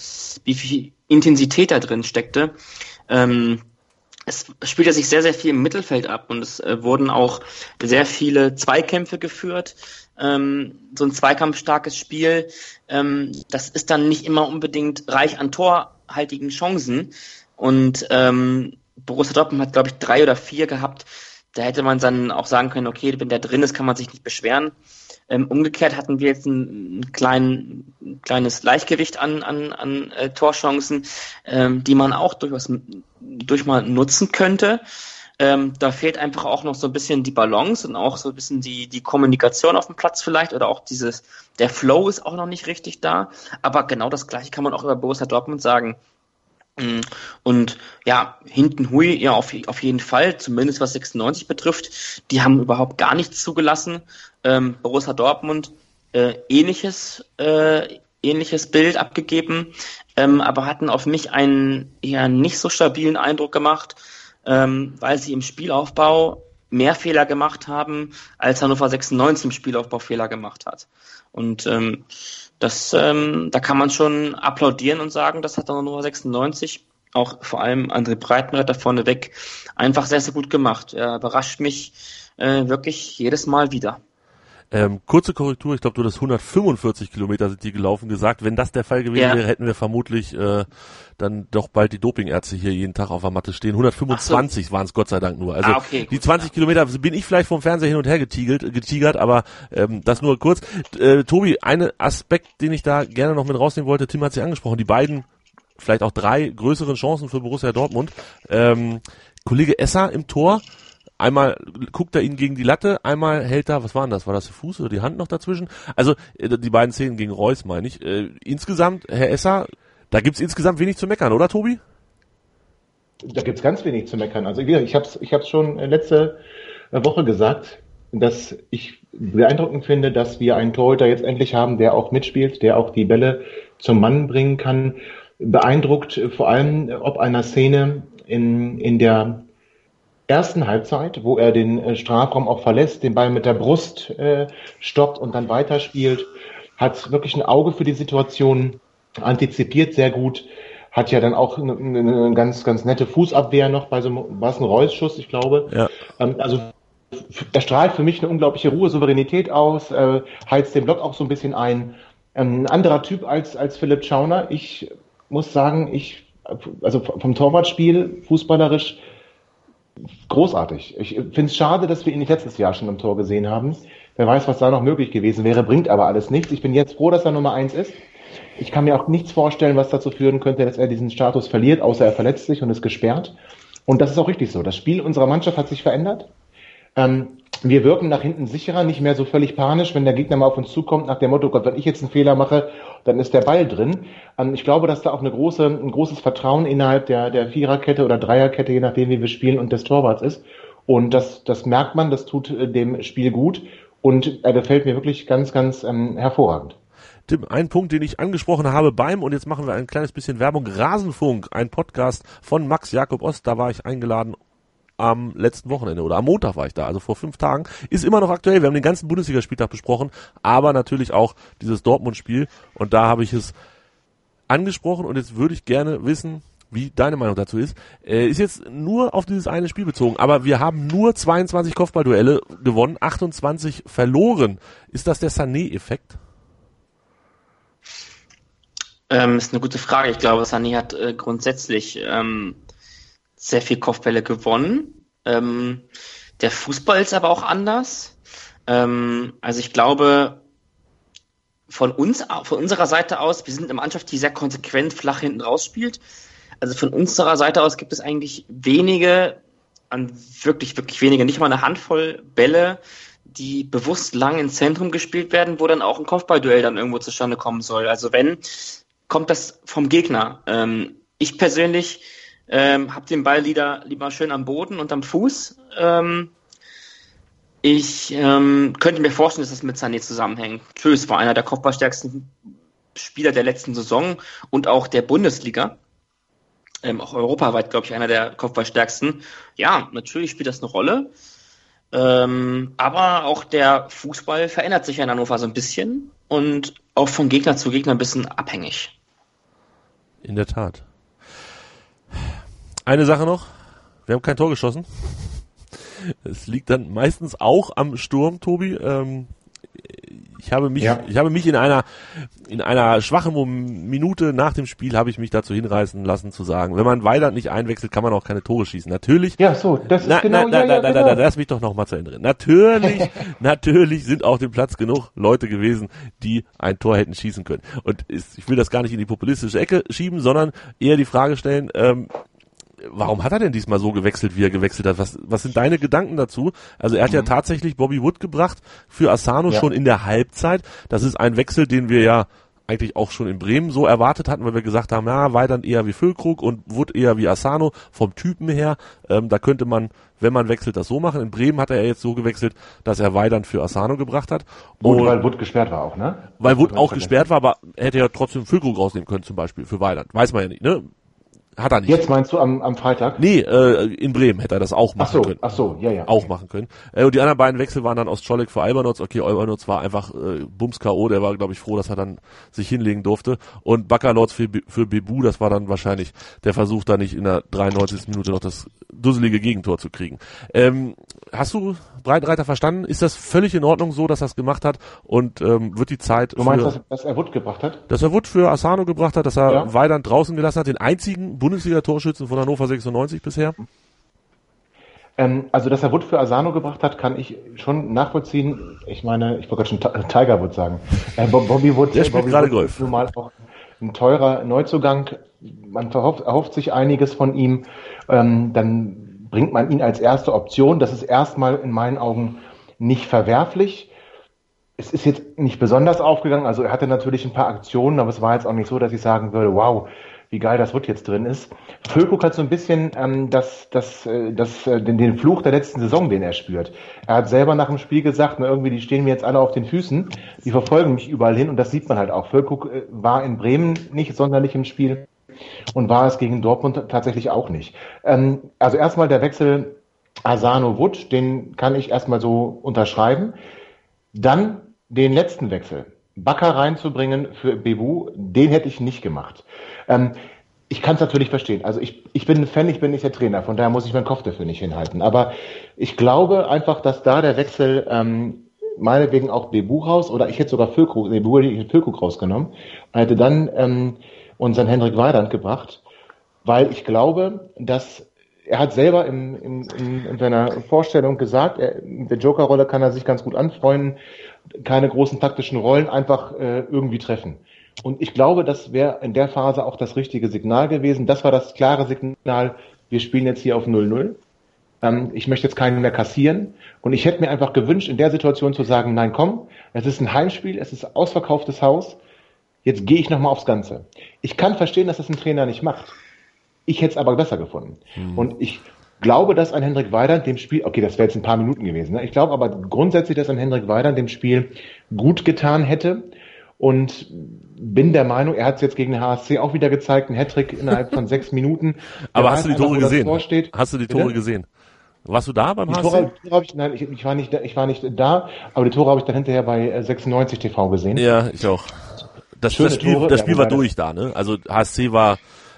wie viel Intensität da drin steckte. Ähm, es spielte sich sehr, sehr viel im Mittelfeld ab und es äh, wurden auch sehr viele Zweikämpfe geführt. Ähm, so ein zweikampfstarkes Spiel, ähm, das ist dann nicht immer unbedingt reich an torhaltigen Chancen. Und ähm, Borussia Dortmund hat, glaube ich, drei oder vier gehabt. Da hätte man dann auch sagen können, okay, wenn der drin ist, kann man sich nicht beschweren. Ähm, umgekehrt hatten wir jetzt ein, ein, klein, ein kleines Leichtgewicht an, an, an äh, Torchancen, ähm, die man auch durchaus durch mal nutzen könnte. Ähm, da fehlt einfach auch noch so ein bisschen die Balance und auch so ein bisschen die, die Kommunikation auf dem Platz vielleicht oder auch dieses, der Flow ist auch noch nicht richtig da. Aber genau das gleiche kann man auch über Borussia Dortmund sagen. Mm. Und ja, hinten Hui, ja, auf, auf jeden Fall, zumindest was 96 betrifft. Die haben überhaupt gar nichts zugelassen. Ähm, Borussia Dortmund, äh, ähnliches, äh, ähnliches Bild abgegeben, ähm, aber hatten auf mich einen eher nicht so stabilen Eindruck gemacht, ähm, weil sie im Spielaufbau mehr Fehler gemacht haben, als Hannover 96 im Spielaufbau Fehler gemacht hat. Und ähm, das, ähm, da kann man schon applaudieren und sagen, das hat dann Nummer 96, auch vor allem André Breitenreiter vorneweg, einfach sehr, sehr gut gemacht. Er überrascht mich äh, wirklich jedes Mal wieder. Ähm, kurze Korrektur, ich glaube, du hast 145 Kilometer sind die gelaufen gesagt. Wenn das der Fall gewesen ja. wäre, hätten wir vermutlich äh, dann doch bald die Dopingärzte hier jeden Tag auf der Matte stehen. 125 so. waren es Gott sei Dank nur. Also ah, okay, die 20 ja. Kilometer bin ich vielleicht vom Fernseher hin und her getigelt, getigert, aber ähm, das nur kurz. Äh, Tobi, ein Aspekt, den ich da gerne noch mit rausnehmen wollte, Tim hat sie angesprochen, die beiden, vielleicht auch drei größeren Chancen für Borussia Dortmund. Ähm, Kollege Esser im Tor, einmal guckt er ihn gegen die Latte, einmal hält er, was war denn das? War das der Fuß oder die Hand noch dazwischen? Also äh, die beiden Szenen gegen Reus meine ich. Äh, insgesamt, Herr Esser, da gibt's insgesamt wenig zu meckern, oder Tobi? Da gibt's ganz wenig zu meckern. Also ich habe es ich hab's schon letzte Woche gesagt, dass ich beeindruckend finde, dass wir einen Torhüter jetzt endlich haben, der auch mitspielt, der auch die Bälle zum Mann bringen kann. Beeindruckt vor allem ob einer Szene in, in der ersten Halbzeit, wo er den äh, Strafraum auch verlässt, den Ball mit der Brust äh, stoppt und dann weiterspielt, hat wirklich ein Auge für die Situation, antizipiert sehr gut, hat ja dann auch eine, eine ganz, ganz nette Fußabwehr noch bei so einem, war es ein Reus-Schuss, ich glaube. Ja. Ähm, also er strahlt für mich eine unglaubliche Ruhe, Souveränität aus, äh, heizt den Block auch so ein bisschen ein. Ähm, ein anderer Typ als, als Philipp Schauner. Ich muss sagen, ich, also vom Torwartspiel, fußballerisch, großartig. Ich finde es schade, dass wir ihn nicht letztes Jahr schon im Tor gesehen haben. Wer weiß, was da noch möglich gewesen wäre, bringt aber alles nichts. Ich bin jetzt froh, dass er Nummer eins ist. Ich kann mir auch nichts vorstellen, was dazu führen könnte, dass er diesen Status verliert, außer er verletzt sich und ist gesperrt. Und das ist auch richtig so. Das Spiel unserer Mannschaft hat sich verändert. Ähm, wir wirken nach hinten sicherer, nicht mehr so völlig panisch, wenn der Gegner mal auf uns zukommt, nach dem Motto, Gott, wenn ich jetzt einen Fehler mache, dann ist der Ball drin. Ähm, ich glaube, dass da auch eine große, ein großes Vertrauen innerhalb der, der Viererkette oder Dreierkette, je nachdem, wie wir spielen, und des Torwarts ist. Und das, das merkt man, das tut äh, dem Spiel gut. Und er gefällt mir wirklich ganz, ganz ähm, hervorragend. Tim, ein Punkt, den ich angesprochen habe beim, und jetzt machen wir ein kleines bisschen Werbung, Rasenfunk, ein Podcast von Max Jakob Ost, da war ich eingeladen am letzten Wochenende oder am Montag war ich da, also vor fünf Tagen, ist immer noch aktuell. Wir haben den ganzen Bundesligaspieltag besprochen, aber natürlich auch dieses Dortmund-Spiel und da habe ich es angesprochen und jetzt würde ich gerne wissen, wie deine Meinung dazu ist. Äh, ist jetzt nur auf dieses eine Spiel bezogen, aber wir haben nur 22 Kopfballduelle gewonnen, 28 verloren. Ist das der Sané-Effekt? Ähm, ist eine gute Frage. Ich glaube, Sané hat äh, grundsätzlich ähm, sehr viel Kopfbälle gewonnen. Ähm, der Fußball ist aber auch anders. Ähm, also ich glaube, von uns, von unserer Seite aus, wir sind eine Mannschaft, die sehr konsequent flach hinten rausspielt. Also von unserer Seite aus gibt es eigentlich wenige, an wirklich, wirklich wenige, nicht mal eine Handvoll Bälle, die bewusst lang ins Zentrum gespielt werden, wo dann auch ein Kopfballduell dann irgendwo zustande kommen soll. Also wenn, kommt das vom Gegner. Ähm, ich persönlich ähm, habe den Ball lieber, lieber schön am Boden und am Fuß. Ähm, ich ähm, könnte mir vorstellen, dass das mit Sané zusammenhängt. Tschüss war einer der kopfballstärksten Spieler der letzten Saison und auch der Bundesliga. Ähm, auch europaweit, glaube ich, einer der Kopfballstärksten. Ja, natürlich spielt das eine Rolle. Ähm, aber auch der Fußball verändert sich in Hannover so ein bisschen und auch von Gegner zu Gegner ein bisschen abhängig. In der Tat. Eine Sache noch. Wir haben kein Tor geschossen. Es liegt dann meistens auch am Sturm, Tobi. Ähm, ich habe mich, ja. ich habe mich in einer, in einer schwachen Minute nach dem Spiel habe ich mich dazu hinreißen lassen zu sagen, wenn man Weiland nicht einwechselt, kann man auch keine Tore schießen. Natürlich. Ja, so, das ist na, genau, na, ja, na, ja, na, genau. na, lass mich doch noch mal zu Ende reden. Natürlich, natürlich sind auf dem Platz genug Leute gewesen, die ein Tor hätten schießen können. Und ist, ich will das gar nicht in die populistische Ecke schieben, sondern eher die Frage stellen, ähm, warum hat er denn diesmal so gewechselt, wie er gewechselt hat? Was, was sind deine Gedanken dazu? Also er hat mhm. ja tatsächlich Bobby Wood gebracht für Asano ja. schon in der Halbzeit. Das ist ein Wechsel, den wir ja eigentlich auch schon in Bremen so erwartet hatten, weil wir gesagt haben, ja, Weidand eher wie Füllkrug und Wood eher wie Asano vom Typen her. Ähm, da könnte man, wenn man wechselt, das so machen. In Bremen hat er jetzt so gewechselt, dass er Weidand für Asano gebracht hat. Und Gut, weil Wood gesperrt war auch, ne? Weil Wood auch gesperrt war, aber hätte ja trotzdem Füllkrug rausnehmen können zum Beispiel für Weidand. Weiß man ja nicht, ne? Hat er nicht. Jetzt meinst du am, am Freitag? Nee, äh, in Bremen hätte er das auch machen ach so, können. Ach so, ja, ja. Auch machen können. Äh, und die anderen beiden Wechsel waren dann aus Czolek für Albernotz. Okay, Albernotz war einfach äh, Bums K.O., der war, glaube ich, froh, dass er dann sich hinlegen durfte. Und Baccalords für, für Bebu, das war dann wahrscheinlich der Versuch, da nicht in der 93. Minute noch das dusselige Gegentor zu kriegen. Ähm, hast du Breitenreiter verstanden? Ist das völlig in Ordnung so, dass er es gemacht hat? Und ähm, wird die Zeit. Du meinst, für, dass, dass er Wood gebracht hat? Dass er Wood für Asano gebracht hat, dass er ja. Weidand draußen gelassen hat, den einzigen Bundesliga-Torschützen von Hannover 96 bisher? Ähm, also, dass er Wood für Asano gebracht hat, kann ich schon nachvollziehen. Ich meine, ich wollte gerade schon Tiger Wood sagen. Äh, Bobby Wood, Der spielt gerade Golf. Nun mal auch ein teurer Neuzugang. Man verhofft, erhofft sich einiges von ihm. Ähm, dann bringt man ihn als erste Option. Das ist erstmal in meinen Augen nicht verwerflich. Es ist jetzt nicht besonders aufgegangen. Also er hatte natürlich ein paar Aktionen, aber es war jetzt auch nicht so, dass ich sagen würde, wow, wie geil das Wood jetzt drin ist. Füllkrug hat so ein bisschen ähm, das, das, äh, das, äh, den, den Fluch der letzten Saison, den er spürt. Er hat selber nach dem Spiel gesagt, na, irgendwie, die stehen mir jetzt alle auf den Füßen, die verfolgen mich überall hin und das sieht man halt auch. Füllkrug äh, war in Bremen nicht sonderlich im Spiel und war es gegen Dortmund tatsächlich auch nicht. Ähm, also erstmal der Wechsel Asano Wood, den kann ich erstmal so unterschreiben. Dann den letzten Wechsel, Bakker reinzubringen für Bebu, den hätte ich nicht gemacht. Ähm, ich kann es natürlich verstehen. Also ich, ich bin ein Fan, ich bin nicht der Trainer, von daher muss ich meinen Kopf dafür nicht hinhalten. Aber ich glaube einfach, dass da der Wechsel ähm, meinetwegen auch Bebu raus oder ich hätte sogar Füllkrug, nee, Bebu hätte Füllkrug rausgenommen und hätte dann ähm, unseren Hendrik Weidand gebracht, weil ich glaube, dass er hat selber in, in, in, in seiner Vorstellung gesagt, er, mit der Joker-Rolle kann er sich ganz gut anfreunden, keine großen taktischen Rollen einfach äh, irgendwie treffen. Und ich glaube, das wäre in der Phase auch das richtige Signal gewesen. Das war das klare Signal, wir spielen jetzt hier auf 0-0. Ähm, ich möchte jetzt keinen mehr kassieren. Und ich hätte mir einfach gewünscht, in der Situation zu sagen, nein, komm, es ist ein Heimspiel, es ist ausverkauftes Haus, jetzt gehe ich nochmal aufs Ganze. Ich kann verstehen, dass das ein Trainer nicht macht. Ich hätte es aber besser gefunden. Mhm. Und ich glaube, dass ein Hendrik Weidand dem Spiel, okay, das wäre jetzt ein paar Minuten gewesen, ne? ich glaube aber grundsätzlich, dass ein Hendrik Weidand dem Spiel gut getan hätte und bin der Meinung, er hat es jetzt gegen den HSC auch wieder gezeigt, ein Hattrick innerhalb von sechs Minuten. aber hast du die Tore gesehen? Hast du die Tore Bitte? gesehen? Warst du da beim die HSC? Tore, Tore ich, nein, ich, ich, war nicht, ich war nicht da, aber die Tore habe ich dann hinterher bei 96 äh, TV gesehen. Ja, ich auch. Das, das Spiel, Tore, das Spiel ja, war durch da, ne? Also HSC war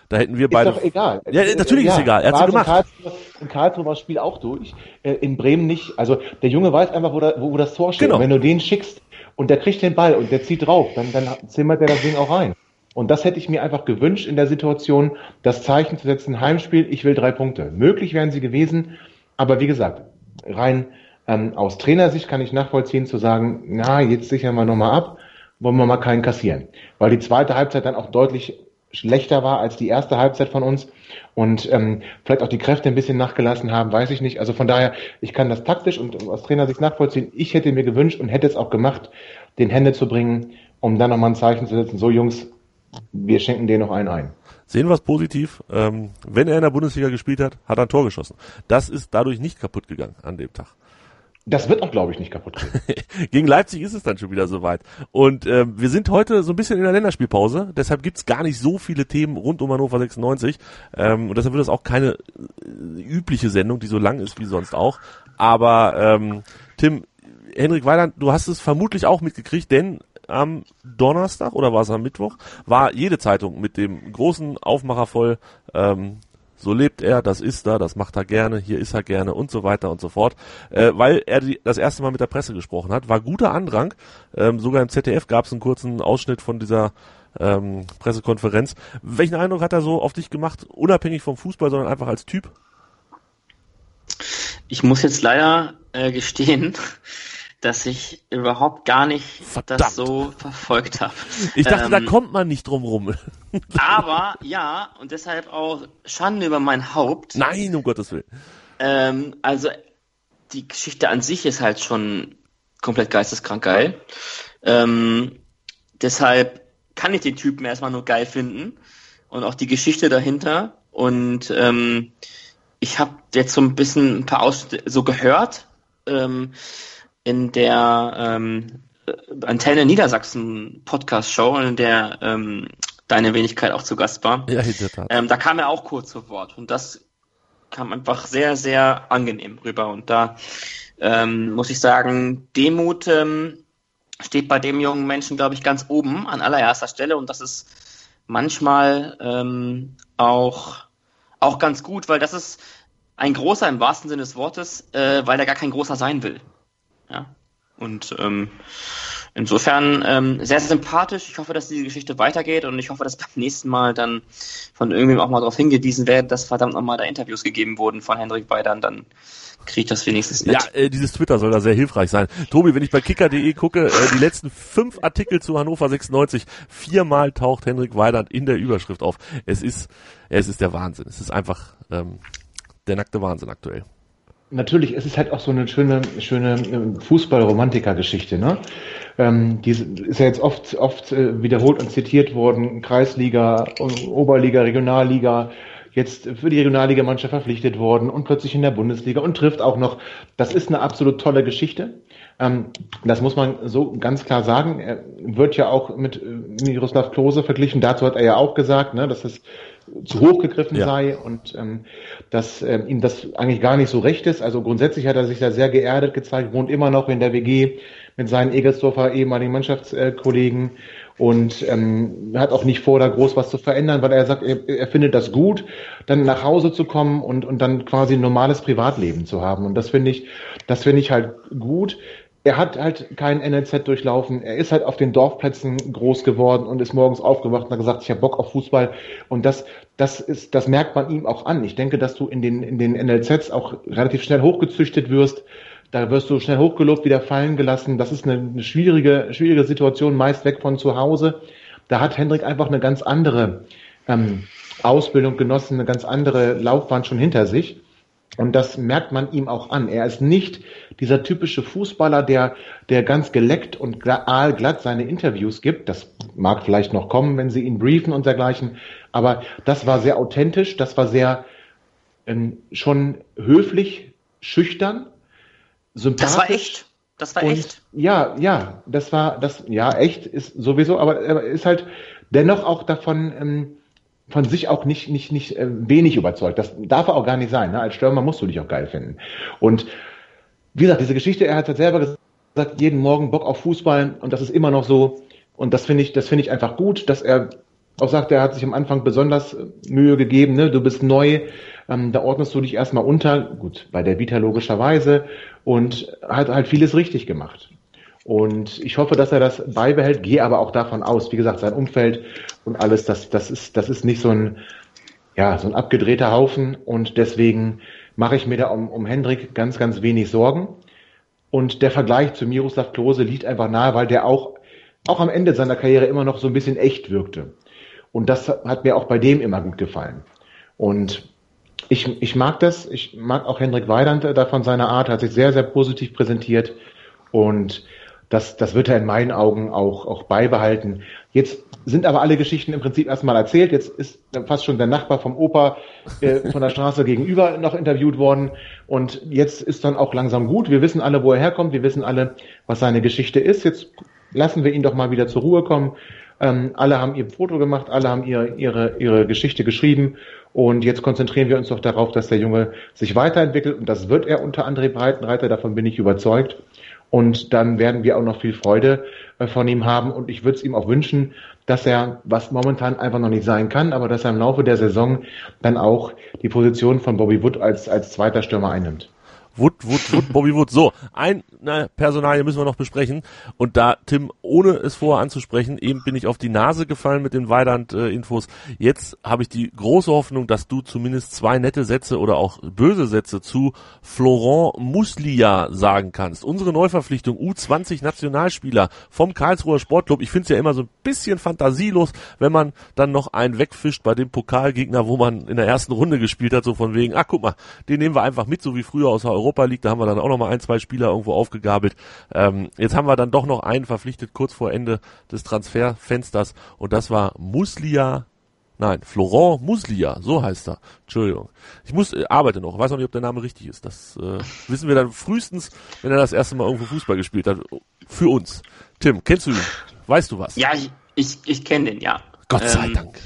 da hätten wir beide. Ist doch egal. Ja, natürlich ja, ist egal. Er hat gemacht. In Karlsruhe, in Karlsruhe war das Spiel auch durch. Äh, in Bremen nicht. Also der Junge weiß einfach, wo, da, wo, wo das Tor steht. Genau. Und wenn du den schickst und der kriegt den Ball und der zieht drauf, dann, dann zimmert der das Ding auch rein. Und das hätte ich mir einfach gewünscht in der Situation, das Zeichen zu setzen, Heimspiel, ich will drei Punkte. Möglich wären sie gewesen, aber wie gesagt, rein ähm, aus Trainersicht kann ich nachvollziehen zu sagen, na, jetzt sichern wir nochmal ab, wollen wir mal keinen kassieren. Weil die zweite Halbzeit dann auch deutlich schlechter war als die erste Halbzeit von uns und ähm, vielleicht auch die Kräfte ein bisschen nachgelassen haben, weiß ich nicht. Also von daher, ich kann das taktisch und aus Trainersicht nachvollziehen. Ich hätte mir gewünscht und hätte es auch gemacht, den Hände zu bringen, um dann nochmal ein Zeichen zu setzen. So Jungs, wir schenken denen noch einen ein. Sehen wir es positiv. Ähm, wenn er in der Bundesliga gespielt hat, hat er ein Tor geschossen. Das ist dadurch nicht kaputt gegangen an dem Tag. Das wird auch, glaube ich, nicht kaputt gehen. Gegen Leipzig ist es dann schon wieder soweit. Und äh, wir sind heute so ein bisschen in der Länderspielpause. Deshalb gibt's gar nicht so viele Themen rund um Hannover 96. Ähm, und deshalb wird das auch keine äh, übliche Sendung, die so lang ist wie sonst auch. Aber ähm, Tim, Henrik Weiland, du hast es vermutlich auch mitgekriegt, denn am Donnerstag oder war es am Mittwoch, war jede Zeitung mit dem großen Aufmacher voll ähm, so lebt er, das ist er, das macht er gerne, hier ist er gerne und so weiter und so fort, äh, weil er die, das erste Mal mit der Presse gesprochen hat. War guter Andrang, ähm, sogar im ZDF gab es einen kurzen Ausschnitt von dieser ähm, Pressekonferenz. Welchen Eindruck hat er so auf dich gemacht, unabhängig vom Fußball, sondern einfach als Typ? Ich muss jetzt leider äh, gestehen, dass ich überhaupt gar nicht Verdammt. das so verfolgt habe. Ich dachte, ähm, da kommt man nicht drum rum. aber ja, und deshalb auch Schande über mein Haupt. Nein, um Gottes Willen. Ähm, also die Geschichte an sich ist halt schon komplett geisteskrank geil. Ähm, deshalb kann ich den Typen erstmal nur geil finden und auch die Geschichte dahinter. Und ähm, ich habe jetzt so ein bisschen ein paar Ausschnitte so gehört. Ähm, in der ähm, Antenne Niedersachsen Podcast Show, in der ähm, deine Wenigkeit auch zu Gast war. Ja, ähm, da kam er auch kurz zu Wort und das kam einfach sehr, sehr angenehm rüber und da ähm, muss ich sagen, Demut ähm, steht bei dem jungen Menschen, glaube ich, ganz oben an allererster Stelle und das ist manchmal ähm, auch, auch ganz gut, weil das ist ein großer im wahrsten Sinne des Wortes, äh, weil er gar kein großer sein will. Ja. Und ähm, insofern ähm, sehr, sehr sympathisch. Ich hoffe, dass diese Geschichte weitergeht und ich hoffe, dass beim nächsten Mal dann von irgendwem auch mal darauf hingewiesen wird, dass verdammt nochmal da Interviews gegeben wurden von Hendrik Weidern, dann kriege ich das wenigstens mit. Ja, äh, dieses Twitter soll da sehr hilfreich sein. Tobi, wenn ich bei kicker.de gucke, äh, die letzten fünf Artikel zu Hannover 96, viermal taucht Hendrik Weidand in der Überschrift auf. Es ist, es ist der Wahnsinn. Es ist einfach ähm, der nackte Wahnsinn aktuell natürlich, es ist halt auch so eine schöne, schöne äh, Fußball-Romantiker-Geschichte, ne? Ähm, die ist ja jetzt oft, oft äh, wiederholt und zitiert worden, Kreisliga, Oberliga, Regionalliga, jetzt für die Regionalligamannschaft verpflichtet worden und plötzlich in der Bundesliga und trifft auch noch. Das ist eine absolut tolle Geschichte. Ähm, das muss man so ganz klar sagen. Er wird ja auch mit äh, Miroslav Klose verglichen. Dazu hat er ja auch gesagt, ne, dass es zu hoch gegriffen ja. sei und ähm, dass ähm, ihm das eigentlich gar nicht so recht ist. Also grundsätzlich hat er sich da sehr geerdet gezeigt, wohnt immer noch in der WG mit seinen Egelsdorfer ehemaligen Mannschaftskollegen und ähm, hat auch nicht vor, da groß was zu verändern, weil er sagt, er, er findet das gut, dann nach Hause zu kommen und, und dann quasi ein normales Privatleben zu haben. Und das finde ich, das finde ich halt gut er hat halt kein NLZ durchlaufen. Er ist halt auf den Dorfplätzen groß geworden und ist morgens aufgewacht und hat gesagt, ich habe Bock auf Fußball. Und das, das ist, das merkt man ihm auch an. Ich denke, dass du in den, in den NLZs auch relativ schnell hochgezüchtet wirst. Da wirst du schnell hochgelobt, wieder fallen gelassen. Das ist eine, eine schwierige, schwierige Situation, meist weg von zu Hause. Da hat Hendrik einfach eine ganz andere ähm, Ausbildung genossen, eine ganz andere Laufbahn schon hinter sich. Und das merkt man ihm auch an. Er ist nicht dieser typische Fußballer, der, der ganz geleckt und glatt seine Interviews gibt. Das mag vielleicht noch kommen, wenn sie ihn briefen und dergleichen. Aber das war sehr authentisch, das war sehr ähm, schon höflich, schüchtern, sympathisch. Das war echt. Das war und, echt. Ja, ja, das war, das, ja, echt ist sowieso, aber er ist halt dennoch auch davon, ähm, von sich auch nicht, nicht, nicht äh, wenig überzeugt. Das darf er auch gar nicht sein. Ne? Als Stürmer musst du dich auch geil finden. Und wie gesagt, diese Geschichte, er hat halt selber gesagt, jeden Morgen Bock auf Fußball und das ist immer noch so. Und das finde ich, das finde ich einfach gut, dass er auch sagt, er hat sich am Anfang besonders äh, Mühe gegeben, ne? du bist neu, ähm, da ordnest du dich erstmal unter, gut, bei der Vita logischerweise und hat halt vieles richtig gemacht. Und ich hoffe, dass er das beibehält, gehe aber auch davon aus, wie gesagt, sein Umfeld und alles, das, das ist, das ist nicht so ein, ja, so ein abgedrehter Haufen und deswegen mache ich mir da um, um Hendrik ganz, ganz wenig Sorgen. Und der Vergleich zu Miroslav Klose liegt einfach nahe, weil der auch, auch am Ende seiner Karriere immer noch so ein bisschen echt wirkte. Und das hat mir auch bei dem immer gut gefallen. Und ich, ich mag das. Ich mag auch Hendrik Weidand da von seiner Art, hat sich sehr, sehr positiv präsentiert. Und das, das wird er in meinen Augen auch, auch beibehalten. Jetzt sind aber alle Geschichten im Prinzip erstmal erzählt. Jetzt ist fast schon der Nachbar vom Opa äh, von der Straße gegenüber noch interviewt worden. Und jetzt ist dann auch langsam gut. Wir wissen alle, wo er herkommt. Wir wissen alle, was seine Geschichte ist. Jetzt lassen wir ihn doch mal wieder zur Ruhe kommen. Ähm, alle haben ihr Foto gemacht, alle haben ihre, ihre, ihre Geschichte geschrieben. Und jetzt konzentrieren wir uns doch darauf, dass der Junge sich weiterentwickelt. Und das wird er unter André Breitenreiter. Davon bin ich überzeugt. Und dann werden wir auch noch viel Freude äh, von ihm haben. Und ich würde es ihm auch wünschen, dass er, was momentan einfach noch nicht sein kann, aber dass er im Laufe der Saison dann auch die Position von Bobby Wood als, als zweiter Stürmer einnimmt. Wood, Wood, Wood, Bobby Wood. So, ein na, Personalie müssen wir noch besprechen. Und da, Tim, ohne es vorher anzusprechen, eben bin ich auf die Nase gefallen mit den Weidand-Infos. Jetzt habe ich die große Hoffnung, dass du zumindest zwei nette Sätze oder auch böse Sätze zu Florent Muslia sagen kannst. Unsere Neuverpflichtung U20 Nationalspieler vom Karlsruher Sportclub. Ich finde es ja immer so ein bisschen fantasielos, wenn man dann noch einen wegfischt bei dem Pokalgegner, wo man in der ersten Runde gespielt hat, so von wegen, ach guck mal, den nehmen wir einfach mit, so wie früher aus der Europa League. Da haben wir dann auch noch mal ein, zwei Spieler irgendwo aufgegabelt. Ähm, jetzt haben wir dann doch noch einen verpflichtet kurz vor Ende des Transferfensters und das war Muslia Nein, Florent Muslia, so heißt er. Entschuldigung. Ich muss äh, arbeite noch, weiß noch nicht, ob der Name richtig ist. Das äh, wissen wir dann frühestens, wenn er das erste Mal irgendwo Fußball gespielt hat. Für uns. Tim, kennst du ihn? Weißt du was? Ja, ich, ich, ich kenne den, ja. Gott sei ähm, Dank.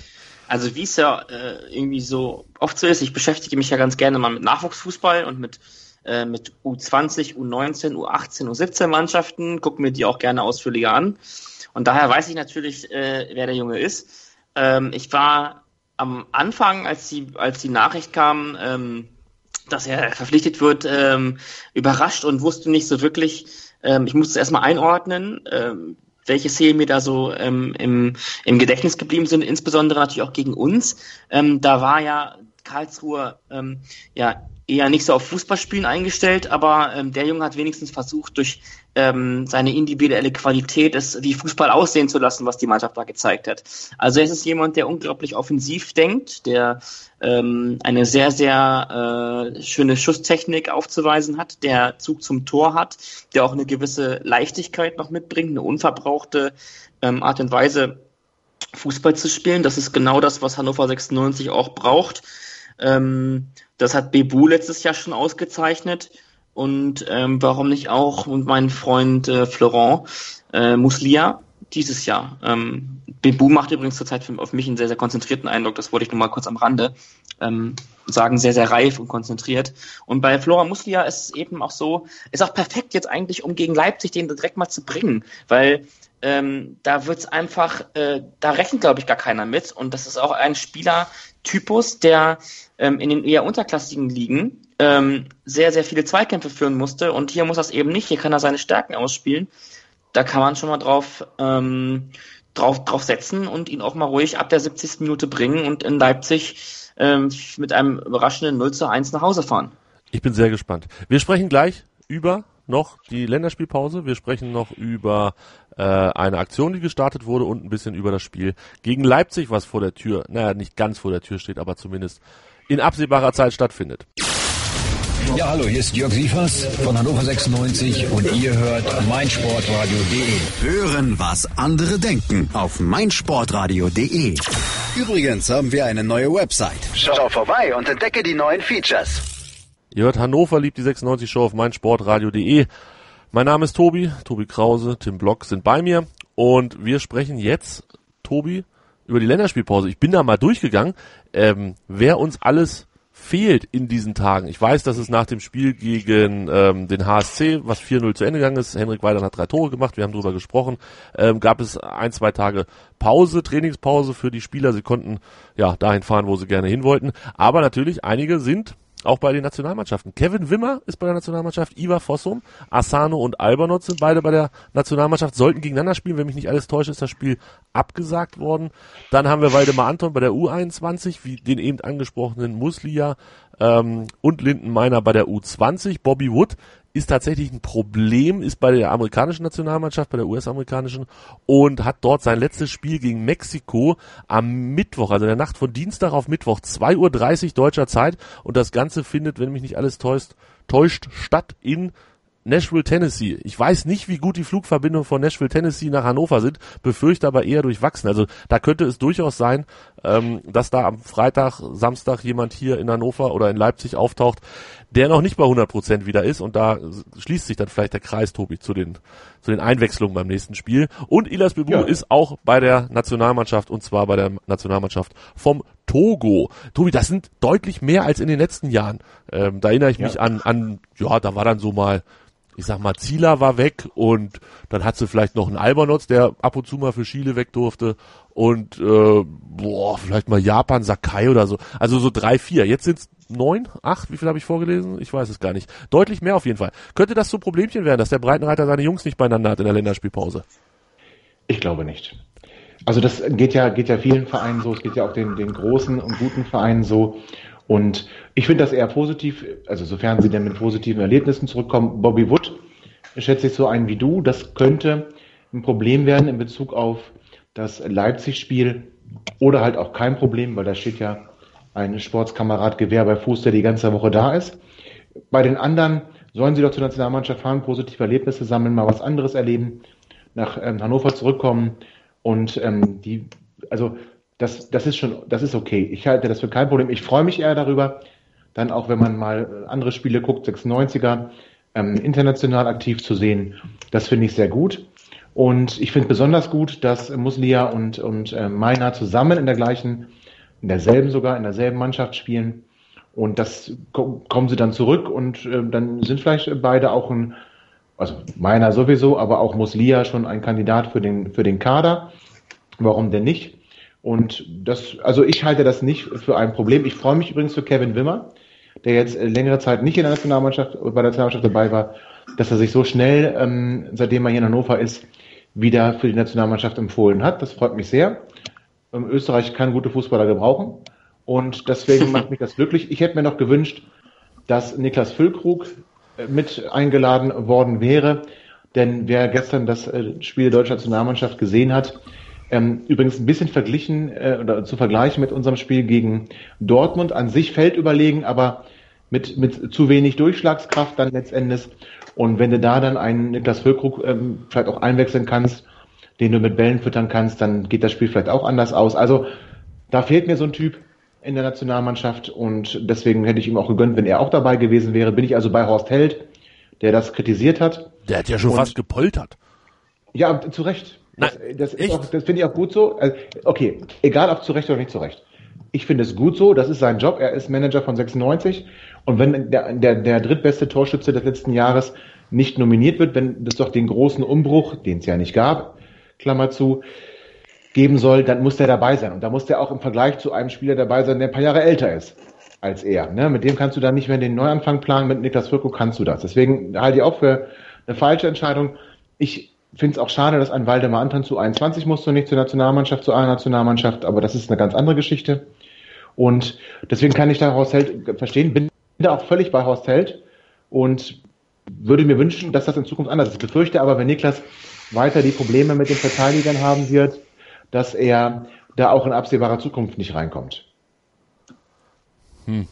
Also wie es ja äh, irgendwie so oft so ist, ich beschäftige mich ja ganz gerne mal mit Nachwuchsfußball und mit äh, mit U20, U19, U18, U17 Mannschaften, gucke mir die auch gerne ausführlicher an. Und daher weiß ich natürlich, äh, wer der Junge ist. Ähm, ich war am Anfang, als die, als die Nachricht kam, ähm, dass er verpflichtet wird, ähm, überrascht und wusste nicht so wirklich, ähm, ich musste erstmal einordnen, ähm, welche Szenen mir da so ähm, im, im Gedächtnis geblieben sind, insbesondere natürlich auch gegen uns. Ähm, da war ja Karlsruhe ähm, ja eher nicht so auf Fußballspielen eingestellt, aber ähm, der Junge hat wenigstens versucht, durch ähm, seine individuelle Qualität es wie Fußball aussehen zu lassen, was die Mannschaft da gezeigt hat. Also es ist jemand, der unglaublich offensiv denkt, der ähm, eine sehr, sehr äh, schöne Schusstechnik aufzuweisen hat, der Zug zum Tor hat, der auch eine gewisse Leichtigkeit noch mitbringt, eine unverbrauchte ähm, Art und Weise, Fußball zu spielen. Das ist genau das, was Hannover 96 auch braucht. Ähm, das hat Bebu letztes Jahr schon ausgezeichnet. und ähm, warum nicht auch mein Freund äh, Florent äh, Muslia dieses Jahr. Ähm, Bebu macht übrigens zurzeit auf mich einen sehr, sehr konzentrierten Eindruck, das wollte ich nur mal kurz am Rande ähm, sagen, sehr, sehr reif und konzentriert. Und bei Flora Muslia ist es eben auch so, ist auch perfekt jetzt eigentlich, um gegen Leipzig den direkt mal zu bringen, weil ähm, da wird's einfach, äh, da rechnet, glaube ich, gar keiner mit. Und das ist auch ein Spielertypus, der ähm, in den eher unterklassigen Ligen ähm, sehr, sehr viele Zweikämpfe führen musste. Und hier muss das eben nicht. Hier kann er seine Stärken ausspielen. Da kann man schon mal drauf, ähm, drauf, drauf setzen und ihn auch mal ruhig ab der 70. Minute bringen und in Leipzig ähm, mit einem überraschenden 0 zu 1 nach Hause fahren. Ich bin sehr gespannt. Wir sprechen gleich über noch die Länderspielpause. Wir sprechen noch über äh, eine Aktion, die gestartet wurde und ein bisschen über das Spiel gegen Leipzig, was vor der Tür, naja, nicht ganz vor der Tür steht, aber zumindest in absehbarer Zeit stattfindet. Ja, hallo, hier ist Jörg Sievers von Hannover 96 und ihr hört meinsportradio.de. Hören, was andere denken auf meinsportradio.de. Übrigens haben wir eine neue Website. Schau vorbei und entdecke die neuen Features. Ihr hört Hannover liebt die 96 Show auf meinsportradio.de. Mein Name ist Tobi, Tobi Krause, Tim Block sind bei mir und wir sprechen jetzt, Tobi, über die Länderspielpause. Ich bin da mal durchgegangen, ähm, wer uns alles fehlt in diesen Tagen. Ich weiß, dass es nach dem Spiel gegen ähm, den HSC, was 4-0 zu Ende gegangen ist, Henrik Weidern hat drei Tore gemacht, wir haben darüber gesprochen, ähm, gab es ein, zwei Tage Pause, Trainingspause für die Spieler. Sie konnten ja dahin fahren, wo sie gerne hin wollten. Aber natürlich, einige sind auch bei den Nationalmannschaften. Kevin Wimmer ist bei der Nationalmannschaft, Ivar Fossum, Asano und Albernot sind beide bei der Nationalmannschaft, sollten gegeneinander spielen. Wenn mich nicht alles täuscht, ist das Spiel abgesagt worden. Dann haben wir Waldemar Anton bei der U21, wie den eben angesprochenen Muslia ähm, und Linden Meiner bei der U20. Bobby Wood ist tatsächlich ein Problem, ist bei der amerikanischen Nationalmannschaft, bei der US-amerikanischen und hat dort sein letztes Spiel gegen Mexiko am Mittwoch, also der Nacht von Dienstag auf Mittwoch, 2.30 Uhr deutscher Zeit. Und das Ganze findet, wenn mich nicht alles täuscht, täuscht statt in Nashville, Tennessee. Ich weiß nicht, wie gut die Flugverbindungen von Nashville, Tennessee nach Hannover sind, befürchte aber eher durchwachsen. Also da könnte es durchaus sein, ähm, dass da am Freitag, Samstag jemand hier in Hannover oder in Leipzig auftaucht, der noch nicht bei 100 Prozent wieder ist und da schließt sich dann vielleicht der Kreis, Tobi, zu den, zu den Einwechslungen beim nächsten Spiel. Und Ilas Bebu ja. ist auch bei der Nationalmannschaft und zwar bei der Nationalmannschaft vom Togo. Tobi, das sind deutlich mehr als in den letzten Jahren. Ähm, da erinnere ich ja. mich an, an, ja, da war dann so mal ich sag mal, Zieler war weg und dann hat sie vielleicht noch einen Albernotz, der ab und zu mal für Chile weg durfte und äh, boah, vielleicht mal Japan, Sakai oder so. Also so drei, vier. Jetzt sind's neun, acht, wie viel habe ich vorgelesen? Ich weiß es gar nicht. Deutlich mehr auf jeden Fall. Könnte das so ein Problemchen werden, dass der Breitenreiter seine Jungs nicht beieinander hat in der Länderspielpause? Ich glaube nicht. Also das geht ja, geht ja vielen Vereinen so, es geht ja auch den, den großen und guten Vereinen so. Und ich finde das eher positiv, also sofern sie denn mit positiven Erlebnissen zurückkommen. Bobby Wood schätze ich so ein wie du. Das könnte ein Problem werden in Bezug auf das Leipzig-Spiel oder halt auch kein Problem, weil da steht ja ein Sportskamerad Gewehr bei Fuß, der die ganze Woche da ist. Bei den anderen sollen sie doch zur Nationalmannschaft fahren, positive Erlebnisse sammeln, mal was anderes erleben, nach ähm, Hannover zurückkommen und ähm, die, also das, das ist schon, das ist okay. Ich halte das für kein Problem. Ich freue mich eher darüber, dann auch wenn man mal andere Spiele guckt, 96er, ähm, international aktiv zu sehen. Das finde ich sehr gut. Und ich finde besonders gut, dass Muslia und, und äh, Meiner zusammen in der gleichen, in derselben sogar, in derselben Mannschaft spielen. Und das kommen sie dann zurück und äh, dann sind vielleicht beide auch ein, also Meiner sowieso, aber auch Muslia schon ein Kandidat für den, für den Kader. Warum denn nicht? Und das, also ich halte das nicht für ein Problem. Ich freue mich übrigens für Kevin Wimmer, der jetzt längere Zeit nicht in der Nationalmannschaft, bei der Nationalmannschaft dabei war, dass er sich so schnell, ähm, seitdem er hier in Hannover ist, wieder für die Nationalmannschaft empfohlen hat. Das freut mich sehr. Ähm, Österreich kann gute Fußballer gebrauchen. Und deswegen macht mich das glücklich. Ich hätte mir noch gewünscht, dass Niklas Füllkrug äh, mit eingeladen worden wäre. Denn wer gestern das äh, Spiel der deutschen Nationalmannschaft gesehen hat, ähm, übrigens ein bisschen verglichen äh, oder zu vergleichen mit unserem Spiel gegen Dortmund. An sich fällt überlegen, aber mit, mit zu wenig Durchschlagskraft dann letztendlich. Und wenn du da dann einen Niklas Füllkrug ähm, vielleicht auch einwechseln kannst, den du mit Bällen füttern kannst, dann geht das Spiel vielleicht auch anders aus. Also da fehlt mir so ein Typ in der Nationalmannschaft und deswegen hätte ich ihm auch gegönnt, wenn er auch dabei gewesen wäre. Bin ich also bei Horst Held der das kritisiert hat. Der hat ja schon und, fast gepoltert. Ja, zu Recht. Das, das, das finde ich auch gut so. Also, okay, egal ob zu Recht oder nicht zu Recht. Ich finde es gut so, das ist sein Job. Er ist Manager von 96. Und wenn der, der, der drittbeste Torschütze des letzten Jahres nicht nominiert wird, wenn es doch den großen Umbruch, den es ja nicht gab, Klammer zu, geben soll, dann muss der dabei sein. Und da muss der auch im Vergleich zu einem Spieler dabei sein, der ein paar Jahre älter ist als er. Ne? Mit dem kannst du dann nicht mehr den Neuanfang planen, mit Niklas Fürko kannst du das. Deswegen halte ich auch für eine falsche Entscheidung. Ich finde es auch schade, dass ein Waldemar Anton zu 21 musste und nicht zur Nationalmannschaft, zu einer Nationalmannschaft, aber das ist eine ganz andere Geschichte. Und deswegen kann ich da Horst Held verstehen, bin da auch völlig bei Horst Held und würde mir wünschen, dass das in Zukunft anders ist. Ich befürchte aber, wenn Niklas weiter die Probleme mit den Verteidigern haben wird, dass er da auch in absehbarer Zukunft nicht reinkommt. Hm.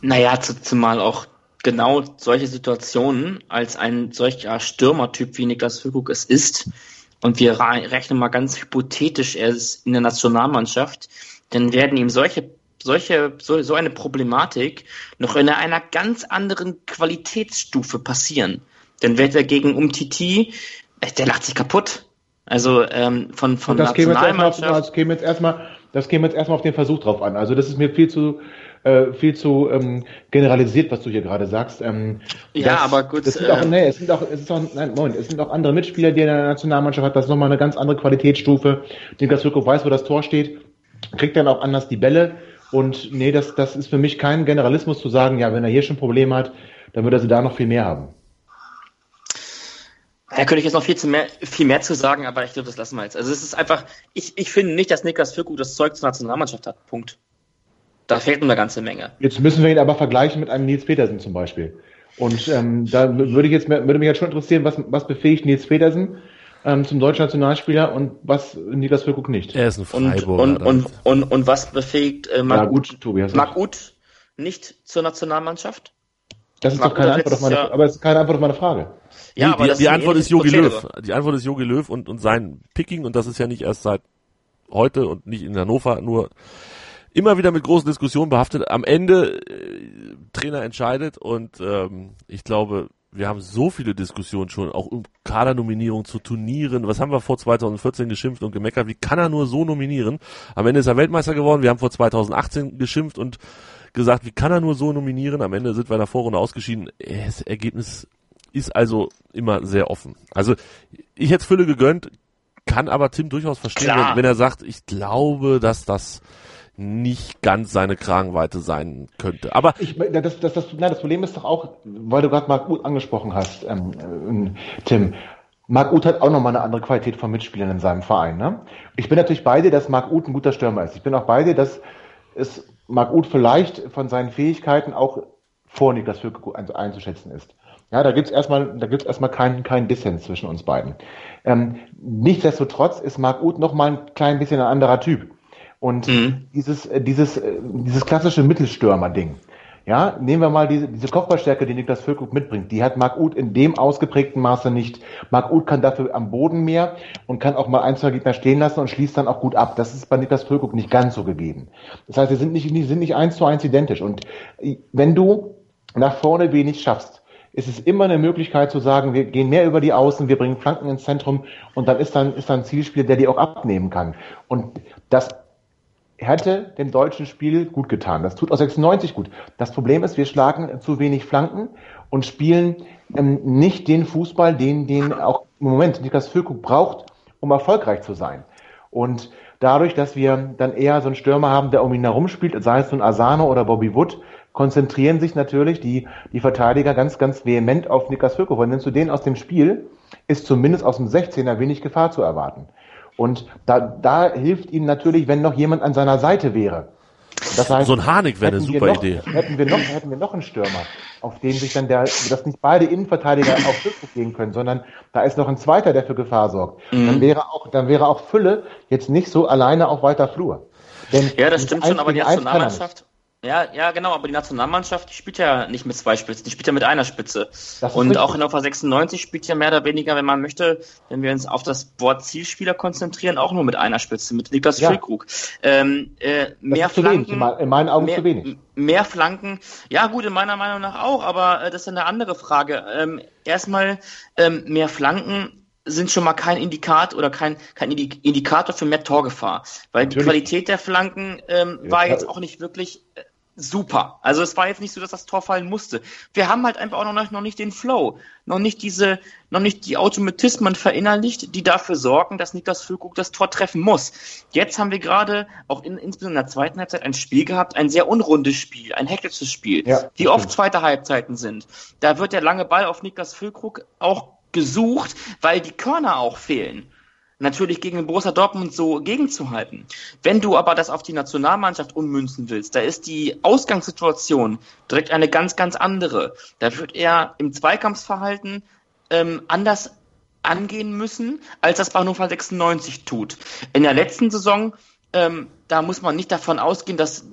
Naja, zumal auch genau solche Situationen als ein solcher Stürmertyp wie Niklas Füllkrug es ist, und wir rechnen mal ganz hypothetisch, er ist in der Nationalmannschaft, dann werden ihm solche solche, so, so eine Problematik noch in einer ganz anderen Qualitätsstufe passieren. Dann wird er gegen Umtiti, äh, der lacht sich kaputt. Also ähm, von, von das Nationalmannschaft. Käme jetzt erstmal, das käme jetzt erstmal auf den Versuch drauf an. Also das ist mir viel zu äh, viel zu ähm, generalisiert, was du hier gerade sagst. Ähm, ja, das, aber gut. Das sind auch, äh, nee, es sind auch, es ist auch, nein, Moment, es sind auch andere Mitspieler, die in der Nationalmannschaft hat. Das ist nochmal eine ganz andere Qualitätsstufe. Niklas Rückhoff weiß, wo das Tor steht, kriegt dann auch anders die Bälle. Und nee, das, das ist für mich kein Generalismus zu sagen, ja, wenn er hier schon Probleme hat, dann wird er sie da noch viel mehr haben. Da könnte ich jetzt noch viel, zu mehr, viel mehr zu sagen, aber ich glaube, das lassen wir jetzt. Also es ist einfach, ich, ich finde nicht, dass Niklas Füllkrug das Zeug zur Nationalmannschaft hat. Punkt. Da fehlt eine ganze Menge. Jetzt müssen wir ihn aber vergleichen mit einem Nils Petersen zum Beispiel. Und ähm, da würde ich jetzt würde mich jetzt schon interessieren, was, was befähigt Nils Petersen ähm, zum deutschen Nationalspieler und was Niklas Füllkrug nicht. Er ist ein Freiburger. Und, und, und, und, und, was befähigt äh, Marc, ja, gut, Tobias, Marc Uth nicht zur Nationalmannschaft? Das ist Marc doch keine Antwort auf meine, Jahr... aber es ist keine Antwort auf meine Frage. Ja, aber die, die Antwort ist Jogi Löw. Die Antwort ist Jogi Löw und, und sein Picking und das ist ja nicht erst seit heute und nicht in Hannover nur immer wieder mit großen Diskussionen behaftet. Am Ende äh, Trainer entscheidet und ähm, ich glaube, wir haben so viele Diskussionen schon, auch um Kadernominierung zu Turnieren. Was haben wir vor 2014 geschimpft und gemeckert? Wie kann er nur so nominieren? Am Ende ist er Weltmeister geworden. Wir haben vor 2018 geschimpft und gesagt, wie kann er nur so nominieren? Am Ende sind wir in der Vorrunde ausgeschieden. Das Ergebnis ist also immer sehr offen. Also ich hätte es Fülle gegönnt, kann aber Tim durchaus verstehen, wenn, wenn, er sagt, ich glaube, dass das nicht ganz seine Kragenweite sein könnte. Aber ich, das, das, das, na, das Problem ist doch auch, weil du gerade Marc Uth angesprochen hast, ähm, äh, Tim. Marc Uth hat auch nochmal eine andere Qualität von Mitspielern in seinem Verein. Ne? Ich bin natürlich bei dir, dass Marc Uth ein guter Stürmer ist. Ich bin auch bei dir, dass es Marc Uth vielleicht von seinen Fähigkeiten auch vor Niklas Füllkrug einzuschätzen ist. Ja, da gibt's erstmal, da gibt's erstmal keinen, keinen Dissens zwischen uns beiden. Ähm, nichtsdestotrotz ist Marc Uth nochmal ein klein bisschen ein anderer Typ. Und mhm. dieses, äh, dieses, äh, dieses klassische Mittelstürmer-Ding. Ja, nehmen wir mal diese, diese Kopfballstärke, die Niklas Füllkrug mitbringt. Die hat Marc Uth in dem ausgeprägten Maße nicht. Marc Uth kann dafür am Boden mehr und kann auch mal ein, zwei Gegner stehen lassen und schließt dann auch gut ab. Das ist bei Niklas Füllkrug nicht ganz so gegeben. Das heißt, sie sind nicht, die sind nicht eins zu eins identisch. Und wenn du nach vorne wenig schaffst, ist es immer eine Möglichkeit zu sagen, wir gehen mehr über die Außen, wir bringen Flanken ins Zentrum und dann ist dann, ist dann ein Zielspieler, der die auch abnehmen kann. Und das hätte dem deutschen Spiel gut getan. Das tut auch 96 gut. Das Problem ist, wir schlagen zu wenig Flanken und spielen ähm, nicht den Fußball, den, den auch im Moment Niklas Füllkrug braucht, um erfolgreich zu sein. Und dadurch, dass wir dann eher so einen Stürmer haben, der um ihn herum spielt, sei es nun Asano oder Bobby Wood, konzentrieren sich natürlich die, die Verteidiger ganz, ganz vehement auf Niklas Füllkrug. Weil nimmst du den aus dem Spiel, ist zumindest aus dem 16er wenig Gefahr zu erwarten. Und da, da hilft ihm natürlich, wenn noch jemand an seiner Seite wäre. Das heißt, so ein Harnik wäre eine super noch, Idee. Hätten wir, noch, hätten wir noch einen Stürmer, auf den sich dann der, dass nicht beide Innenverteidiger auf Rückruf gehen können, sondern da ist noch ein zweiter, der für Gefahr sorgt. Mhm. Dann wäre auch, dann wäre auch Fülle jetzt nicht so alleine auf weiter Flur. Denn ja, das stimmt schon, aber die Nationalmannschaft, Ja, ja, genau, aber die Nationalmannschaft, die spielt ja nicht mit zwei Spitzen, die spielt ja mit einer Spitze. Und richtig. auch in Hannover 96 spielt ja mehr oder weniger, wenn man möchte, wenn wir uns auf das Wort Zielspieler konzentrieren, auch nur mit einer Spitze, mit Niklas ja. Füllkrug. Ähm, äh, mehr Flanken. Wenig, in meinen Augen mehr, zu wenig. Mehr Flanken, ja gut, in meiner Meinung nach auch, aber äh, das ist eine andere Frage. Ähm, erstmal ähm, mehr Flanken sind schon mal kein Indikat oder kein, kein Indikator für mehr Torgefahr. Weil Natürlich. die Qualität der Flanken ähm, ja, war jetzt auch nicht wirklich äh, super. Also es war jetzt nicht so, dass das Tor fallen musste. Wir haben halt einfach auch noch, noch nicht den Flow, noch nicht diese, noch nicht die Automatismen verinnerlicht, die dafür sorgen, dass Niklas Füllkrug das Tor treffen muss. Jetzt haben wir gerade auch in, insbesondere in der zweiten Halbzeit ein Spiel gehabt, ein sehr unrundes Spiel, ein hektisches Spiel, ja, die oft zweite Halbzeiten sind. Da wird der lange Ball auf Niklas Füllkrug auch gesucht, weil die Körner auch fehlen. Natürlich gegen den Borussia Dortmund so gegenzuhalten. Wenn du aber das auf die Nationalmannschaft ummünzen willst, da ist die Ausgangssituation direkt eine ganz, ganz andere. Da wird er im Zweikampfsverhalten ähm, anders angehen müssen, als das bei Hannover 96 tut. In der letzten Saison, ähm, da muss man nicht davon ausgehen, dass,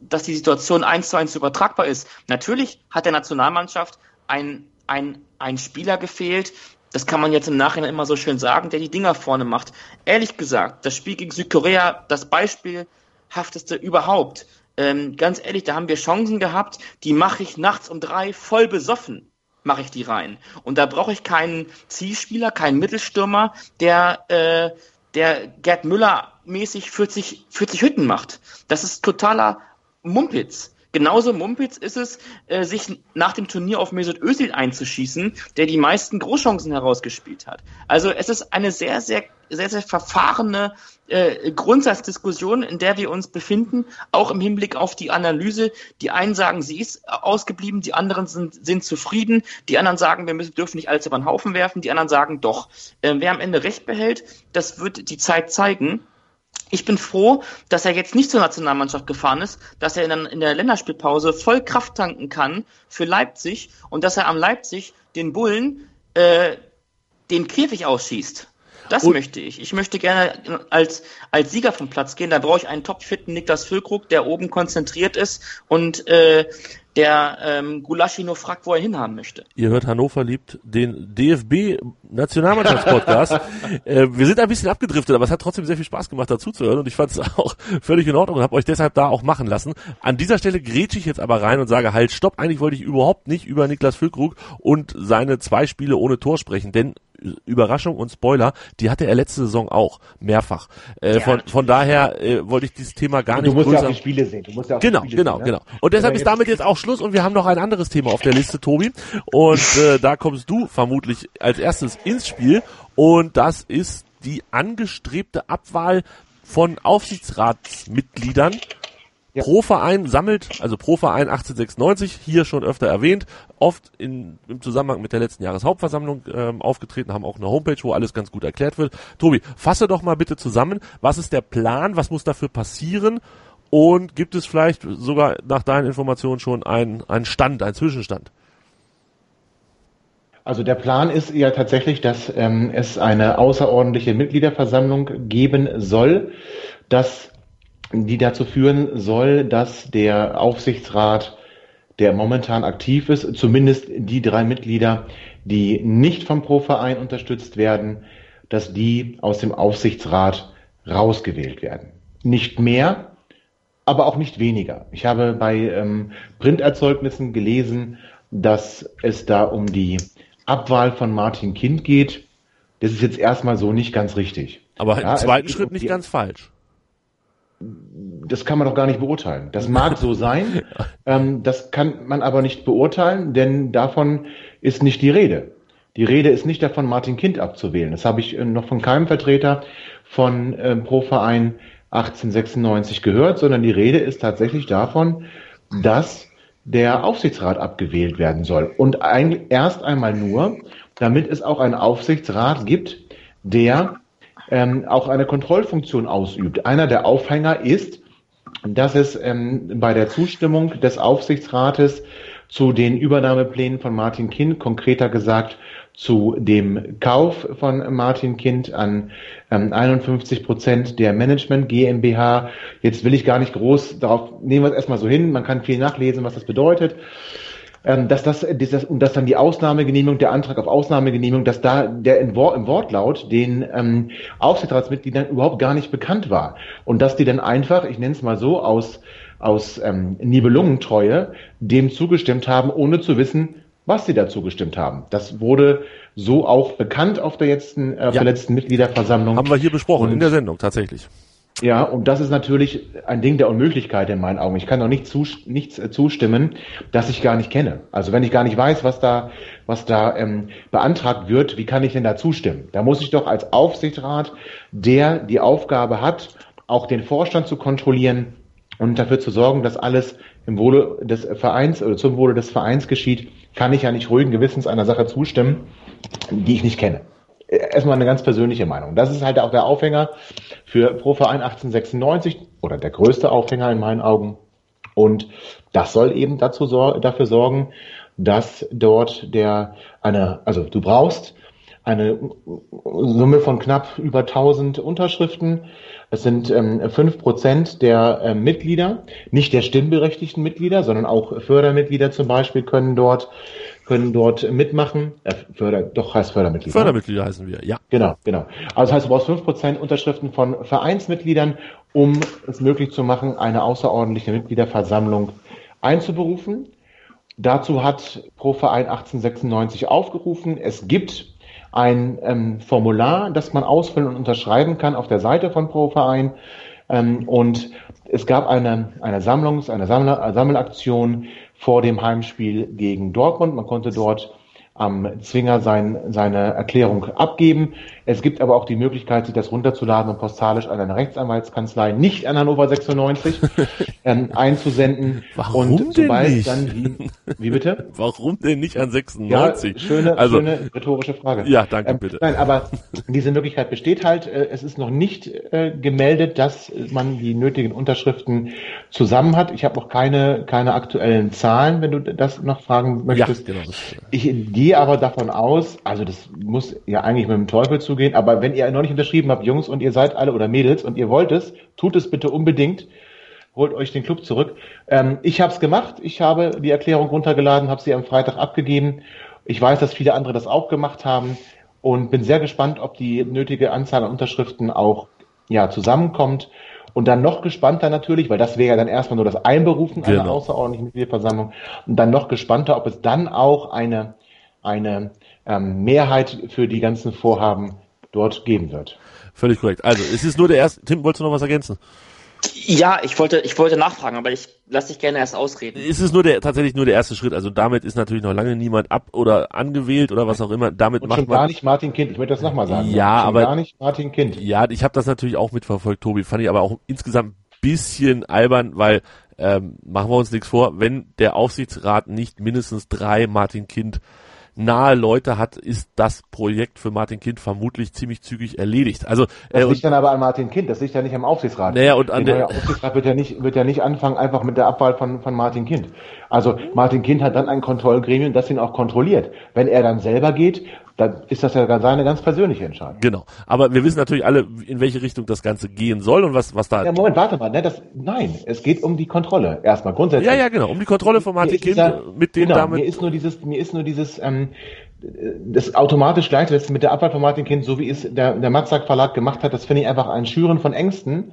dass die Situation eins zu eins übertragbar ist. Natürlich hat der Nationalmannschaft ein ein, ein Spieler gefehlt, das kann man jetzt im Nachhinein immer so schön sagen, der die Dinger vorne macht. Ehrlich gesagt, das Spiel gegen Südkorea, das beispielhafteste überhaupt. Ähm, ganz ehrlich, da haben wir Chancen gehabt, die mache ich nachts um drei voll besoffen, mache ich die rein. Und da brauche ich keinen Zielspieler, keinen Mittelstürmer, der, äh, der Gerd Müller mäßig 40, 40 Hütten macht. Das ist totaler Mumpitz. Genauso Mumpitz ist es, äh, sich nach dem Turnier auf Mesut Özil einzuschießen, der die meisten Großchancen herausgespielt hat. Also es ist eine sehr, sehr, sehr, sehr verfahrene äh, Grundsatzdiskussion, in der wir uns befinden, auch im Hinblick auf die Analyse. Die einen sagen, sie ist ausgeblieben, die anderen sind, sind zufrieden, die anderen sagen, wir müssen, dürfen nicht alles über den Haufen werfen, die anderen sagen doch. Äh, wer am Ende recht behält, das wird die Zeit zeigen. Ich bin froh, dass er jetzt nicht zur Nationalmannschaft gefahren ist, dass er in, der Länderspielpause voll Kraft tanken kann für Leipzig und dass er am Leipzig den Bullen äh, den Käfig ausschießt. Das und möchte ich. Ich möchte gerne als, als Sieger vom Platz gehen. Da brauche ich einen topfitten Niklas Füllkrug, der oben konzentriert ist und äh, der ähm, Gulaschi nur fragt, wo er hinhaben möchte. Ihr hört Hannover liebt den DFB Nationalmannschaftspodcast. äh, wir sind ein bisschen abgedriftet, aber es hat trotzdem sehr viel Spaß gemacht, dazu zu hören und ich fand es auch völlig in Ordnung und habe euch deshalb da auch machen lassen. An dieser Stelle grätsche ich jetzt aber rein und sage halt, stopp, eigentlich wollte ich überhaupt nicht über Niklas Füllkrug und seine zwei Spiele ohne Tor sprechen, denn Überraschung und Spoiler, die hatte er letzte Saison auch mehrfach. Äh, ja. von, von daher äh, wollte ich dieses Thema gar nicht. Du musst größer... ja auch die Spiele sehen. Du musst ja auch genau, Spiele genau, sehen, ne? genau. Und deshalb ist damit jetzt auch Schluss und wir haben noch ein anderes Thema auf der Liste, Tobi. Und äh, da kommst du vermutlich als erstes ins Spiel und das ist die angestrebte Abwahl von Aufsichtsratsmitgliedern ja. Pro Verein sammelt, also Pro Verein 1896, hier schon öfter erwähnt, oft in, im Zusammenhang mit der letzten Jahreshauptversammlung ähm, aufgetreten, haben auch eine Homepage, wo alles ganz gut erklärt wird. Tobi, fasse doch mal bitte zusammen, was ist der Plan, was muss dafür passieren und gibt es vielleicht sogar nach deinen Informationen schon einen, einen Stand, einen Zwischenstand? Also der Plan ist ja tatsächlich, dass ähm, es eine außerordentliche Mitgliederversammlung geben soll, dass die dazu führen soll, dass der Aufsichtsrat, der momentan aktiv ist, zumindest die drei Mitglieder, die nicht vom Pro-Verein unterstützt werden, dass die aus dem Aufsichtsrat rausgewählt werden. Nicht mehr, aber auch nicht weniger. Ich habe bei ähm, Printerzeugnissen gelesen, dass es da um die Abwahl von Martin Kind geht. Das ist jetzt erstmal so nicht ganz richtig. Aber ja, im zweiten Schritt um nicht ganz falsch das kann man doch gar nicht beurteilen. Das mag so sein, ähm, das kann man aber nicht beurteilen, denn davon ist nicht die Rede. Die Rede ist nicht davon, Martin Kind abzuwählen. Das habe ich äh, noch von keinem Vertreter von äh, Pro Verein 1896 gehört, sondern die Rede ist tatsächlich davon, dass der Aufsichtsrat abgewählt werden soll. Und ein, erst einmal nur, damit es auch einen Aufsichtsrat gibt, der ähm, auch eine Kontrollfunktion ausübt. Einer der Aufhänger ist, dass es ähm, bei der Zustimmung des Aufsichtsrates zu den Übernahmeplänen von Martin Kind, konkreter gesagt zu dem Kauf von Martin Kind an ähm, 51 Prozent der Management GmbH. Jetzt will ich gar nicht groß darauf, nehmen wir es erstmal so hin, man kann viel nachlesen, was das bedeutet. Ähm, dass das, das, und dass dann die Ausnahmegenehmigung, der Antrag auf Ausnahmegenehmigung, dass da der im, Wort, im Wortlaut den ähm, Aufsichtsratsmitgliedern überhaupt gar nicht bekannt war. Und dass die dann einfach, ich nenne es mal so, aus, aus ähm, Nibelungentreue dem zugestimmt haben, ohne zu wissen, was sie dazu gestimmt haben. Das wurde so auch bekannt auf der letzten, äh, ja. letzten Mitgliederversammlung. Haben wir hier besprochen, und, in der Sendung tatsächlich. Ja, und das ist natürlich ein Ding der Unmöglichkeit in meinen Augen. Ich kann doch nicht zu, nichts äh, zustimmen, das ich gar nicht kenne. Also wenn ich gar nicht weiß, was da, was da ähm, beantragt wird, wie kann ich denn da zustimmen? Da muss ich doch als Aufsichtsrat, der die Aufgabe hat, auch den Vorstand zu kontrollieren und dafür zu sorgen, dass alles im Wohle des Vereins oder zum Wohle des Vereins geschieht, kann ich ja nicht ruhigen Gewissens einer Sache zustimmen, die ich nicht kenne erstmal eine ganz persönliche Meinung. Das ist halt auch der Aufhänger für Pro Verein 1896 oder der größte Aufhänger in meinen Augen. Und das soll eben dazu dafür sorgen, dass dort der eine, also du brauchst eine Summe von knapp über 1000 Unterschriften. Es sind ähm, 5% der äh, Mitglieder, nicht der stimmberechtigten Mitglieder, sondern auch Fördermitglieder zum Beispiel können dort können dort mitmachen. Äh, Förder, doch heißt Fördermitglieder. Fördermitglieder heißen wir, ja. Genau, genau. Also das heißt, du brauchst 5% Unterschriften von Vereinsmitgliedern, um es möglich zu machen, eine außerordentliche Mitgliederversammlung einzuberufen. Dazu hat Pro Verein 1896 aufgerufen. Es gibt ein ähm, Formular, das man ausfüllen und unterschreiben kann auf der Seite von Pro Verein. Ähm, und es gab eine, eine Sammlungs-, eine Sammler, Sammelaktion vor dem Heimspiel gegen Dortmund. Man konnte dort am Zwinger sein, seine Erklärung abgeben. Es gibt aber auch die Möglichkeit, sich das runterzuladen und postalisch an eine Rechtsanwaltskanzlei, nicht an Hannover 96, ähm, einzusenden. Warum und sobald nicht? dann die, wie bitte? Warum denn nicht an 96? Ja, schöne, also, schöne rhetorische Frage. Ja, danke, ähm, bitte. Nein, aber diese Möglichkeit besteht halt. Äh, es ist noch nicht äh, gemeldet, dass man die nötigen Unterschriften zusammen hat. Ich habe auch keine, keine aktuellen Zahlen, wenn du das noch fragen möchtest. Ja, genau. Ich gehe aber davon aus, also das muss ja eigentlich mit dem Teufel zu zugehen. Aber wenn ihr noch nicht unterschrieben habt, Jungs, und ihr seid alle oder Mädels und ihr wollt es, tut es bitte unbedingt. Holt euch den Club zurück. Ähm, ich habe es gemacht. Ich habe die Erklärung runtergeladen, habe sie am Freitag abgegeben. Ich weiß, dass viele andere das auch gemacht haben und bin sehr gespannt, ob die nötige Anzahl an Unterschriften auch ja, zusammenkommt. Und dann noch gespannter natürlich, weil das wäre ja dann erstmal nur das Einberufen einer genau. außerordentlichen Mitgliederversammlung. Und dann noch gespannter, ob es dann auch eine, eine ähm, Mehrheit für die ganzen Vorhaben dort geben wird. Völlig korrekt. Also es ist nur der erste. Tim, wolltest du noch was ergänzen? Ja, ich wollte, ich wollte nachfragen, aber ich lasse dich gerne erst ausreden. Es ist nur der, tatsächlich nur der erste Schritt. Also damit ist natürlich noch lange niemand ab oder angewählt oder was auch immer. Damit Und macht schon man gar nicht Martin Kind. Ich möchte das nochmal sagen. Ja, schon aber gar nicht Martin Kind. Ja, ich habe das natürlich auch mitverfolgt, Tobi. Fand ich aber auch insgesamt bisschen albern, weil ähm, machen wir uns nichts vor, wenn der Aufsichtsrat nicht mindestens drei Martin Kind nahe Leute hat, ist das Projekt für Martin Kind vermutlich ziemlich zügig erledigt. Also das äh, liegt dann aber an Martin Kind, das liegt ja nicht am Aufsichtsrat. Naja, und an der Aufsichtsrat wird ja nicht wird ja nicht anfangen einfach mit der Abwahl von von Martin Kind. Also Martin Kind hat dann ein Kontrollgremium, das ihn auch kontrolliert. Wenn er dann selber geht, dann ist das ja seine ganz persönliche Entscheidung. Genau. Aber wir wissen natürlich alle, in welche Richtung das Ganze gehen soll und was, was da. Ja, Moment, warte mal. Ne, das, nein, es geht um die Kontrolle. Erstmal grundsätzlich. Ja, ja, genau. Um die Kontrolle von Martin Kind mit dem genau, damit. Mir ist nur dieses, mir ist nur dieses, ähm, das automatisch gleichzusetzen mit der Abwahl von Martin Kind, so wie es der, der Matzak Verlag gemacht hat, das finde ich einfach ein Schüren von Ängsten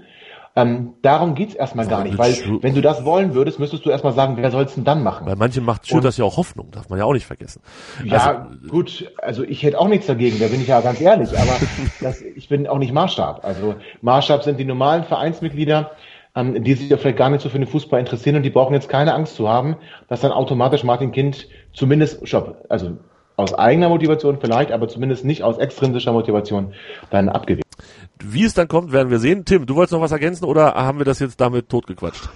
ähm, darum geht's erstmal gar nicht, weil wenn du das wollen würdest, müsstest du erstmal sagen, wer soll's denn dann machen? Weil manche macht schürt das ja auch Hoffnung, darf man ja auch nicht vergessen. Ja, also, gut, also ich hätte auch nichts dagegen, da bin ich ja ganz ehrlich, aber das, ich bin auch nicht Maßstab. Also Maßstab sind die normalen Vereinsmitglieder, ähm, die sich ja vielleicht gar nicht so für den Fußball interessieren und die brauchen jetzt keine Angst zu haben, dass dann automatisch Martin Kind zumindest, stopp, also aus eigener Motivation vielleicht, aber zumindest nicht aus extrinsischer Motivation dann abgewählt. Wie es dann kommt, werden wir sehen. Tim, du wolltest noch was ergänzen oder haben wir das jetzt damit totgequatscht?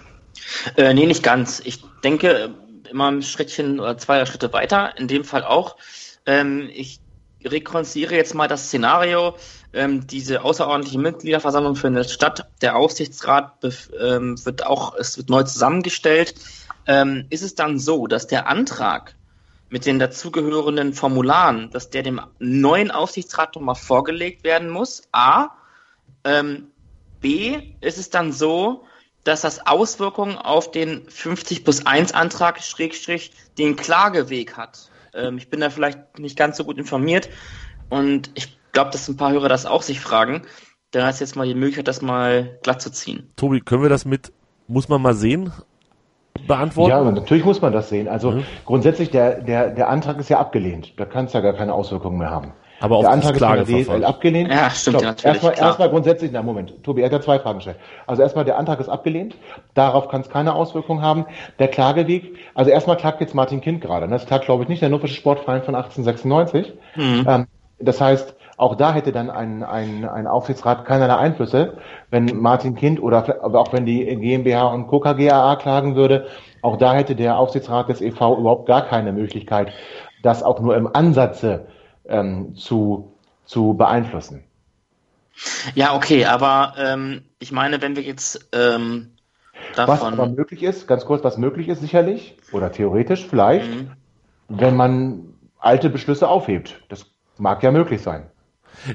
Äh, nee, nicht ganz. Ich denke immer ein Schrittchen oder zwei Schritte weiter. In dem Fall auch. Ähm, ich rekonstruiere jetzt mal das Szenario. Ähm, diese außerordentliche Mitgliederversammlung findet statt. Der Aufsichtsrat ähm, wird auch, es wird neu zusammengestellt. Ähm, ist es dann so, dass der Antrag mit den dazugehörenden Formularen, dass der dem neuen Aufsichtsrat nochmal vorgelegt werden muss. A. Ähm, B. Ist es dann so, dass das Auswirkungen auf den 50 plus 1 Antrag Schrägstrich den Klageweg hat. Ähm, ich bin da vielleicht nicht ganz so gut informiert und ich glaube, dass ein paar Hörer das auch sich fragen. Da ist jetzt mal die Möglichkeit, das mal glatt zu ziehen. Tobi, können wir das mit, muss man mal sehen, beantworten? Ja, natürlich muss man das sehen. Also mhm. grundsätzlich, der, der, der Antrag ist ja abgelehnt. Da kann es ja gar keine Auswirkungen mehr haben. Aber der Antrag ist von der DFL abgelehnt. Ja, stimmt Stopp. ja natürlich. Erstmal, erstmal grundsätzlich, na Moment, Tobi, er hat ja zwei Fragen gestellt. Also erstmal, der Antrag ist abgelehnt. Darauf kann es keine Auswirkungen haben. Der Klageweg, also erstmal klagt jetzt Martin Kind gerade. Ne? Das klagt, glaube ich, nicht der Hannoversche Sportverein von 1896. Mhm. Ähm, das heißt, auch da hätte dann ein, ein, ein Aufsichtsrat keinerlei Einflüsse, wenn Martin Kind oder auch wenn die GmbH und Co. KGAA klagen würde. Auch da hätte der Aufsichtsrat des EV überhaupt gar keine Möglichkeit, das auch nur im Ansatze ähm, zu, zu beeinflussen. Ja, okay, aber ähm, ich meine, wenn wir jetzt ähm, davon... Was aber möglich ist, ganz kurz, was möglich ist sicherlich, oder theoretisch vielleicht, mhm. wenn man alte Beschlüsse aufhebt. Das mag ja möglich sein.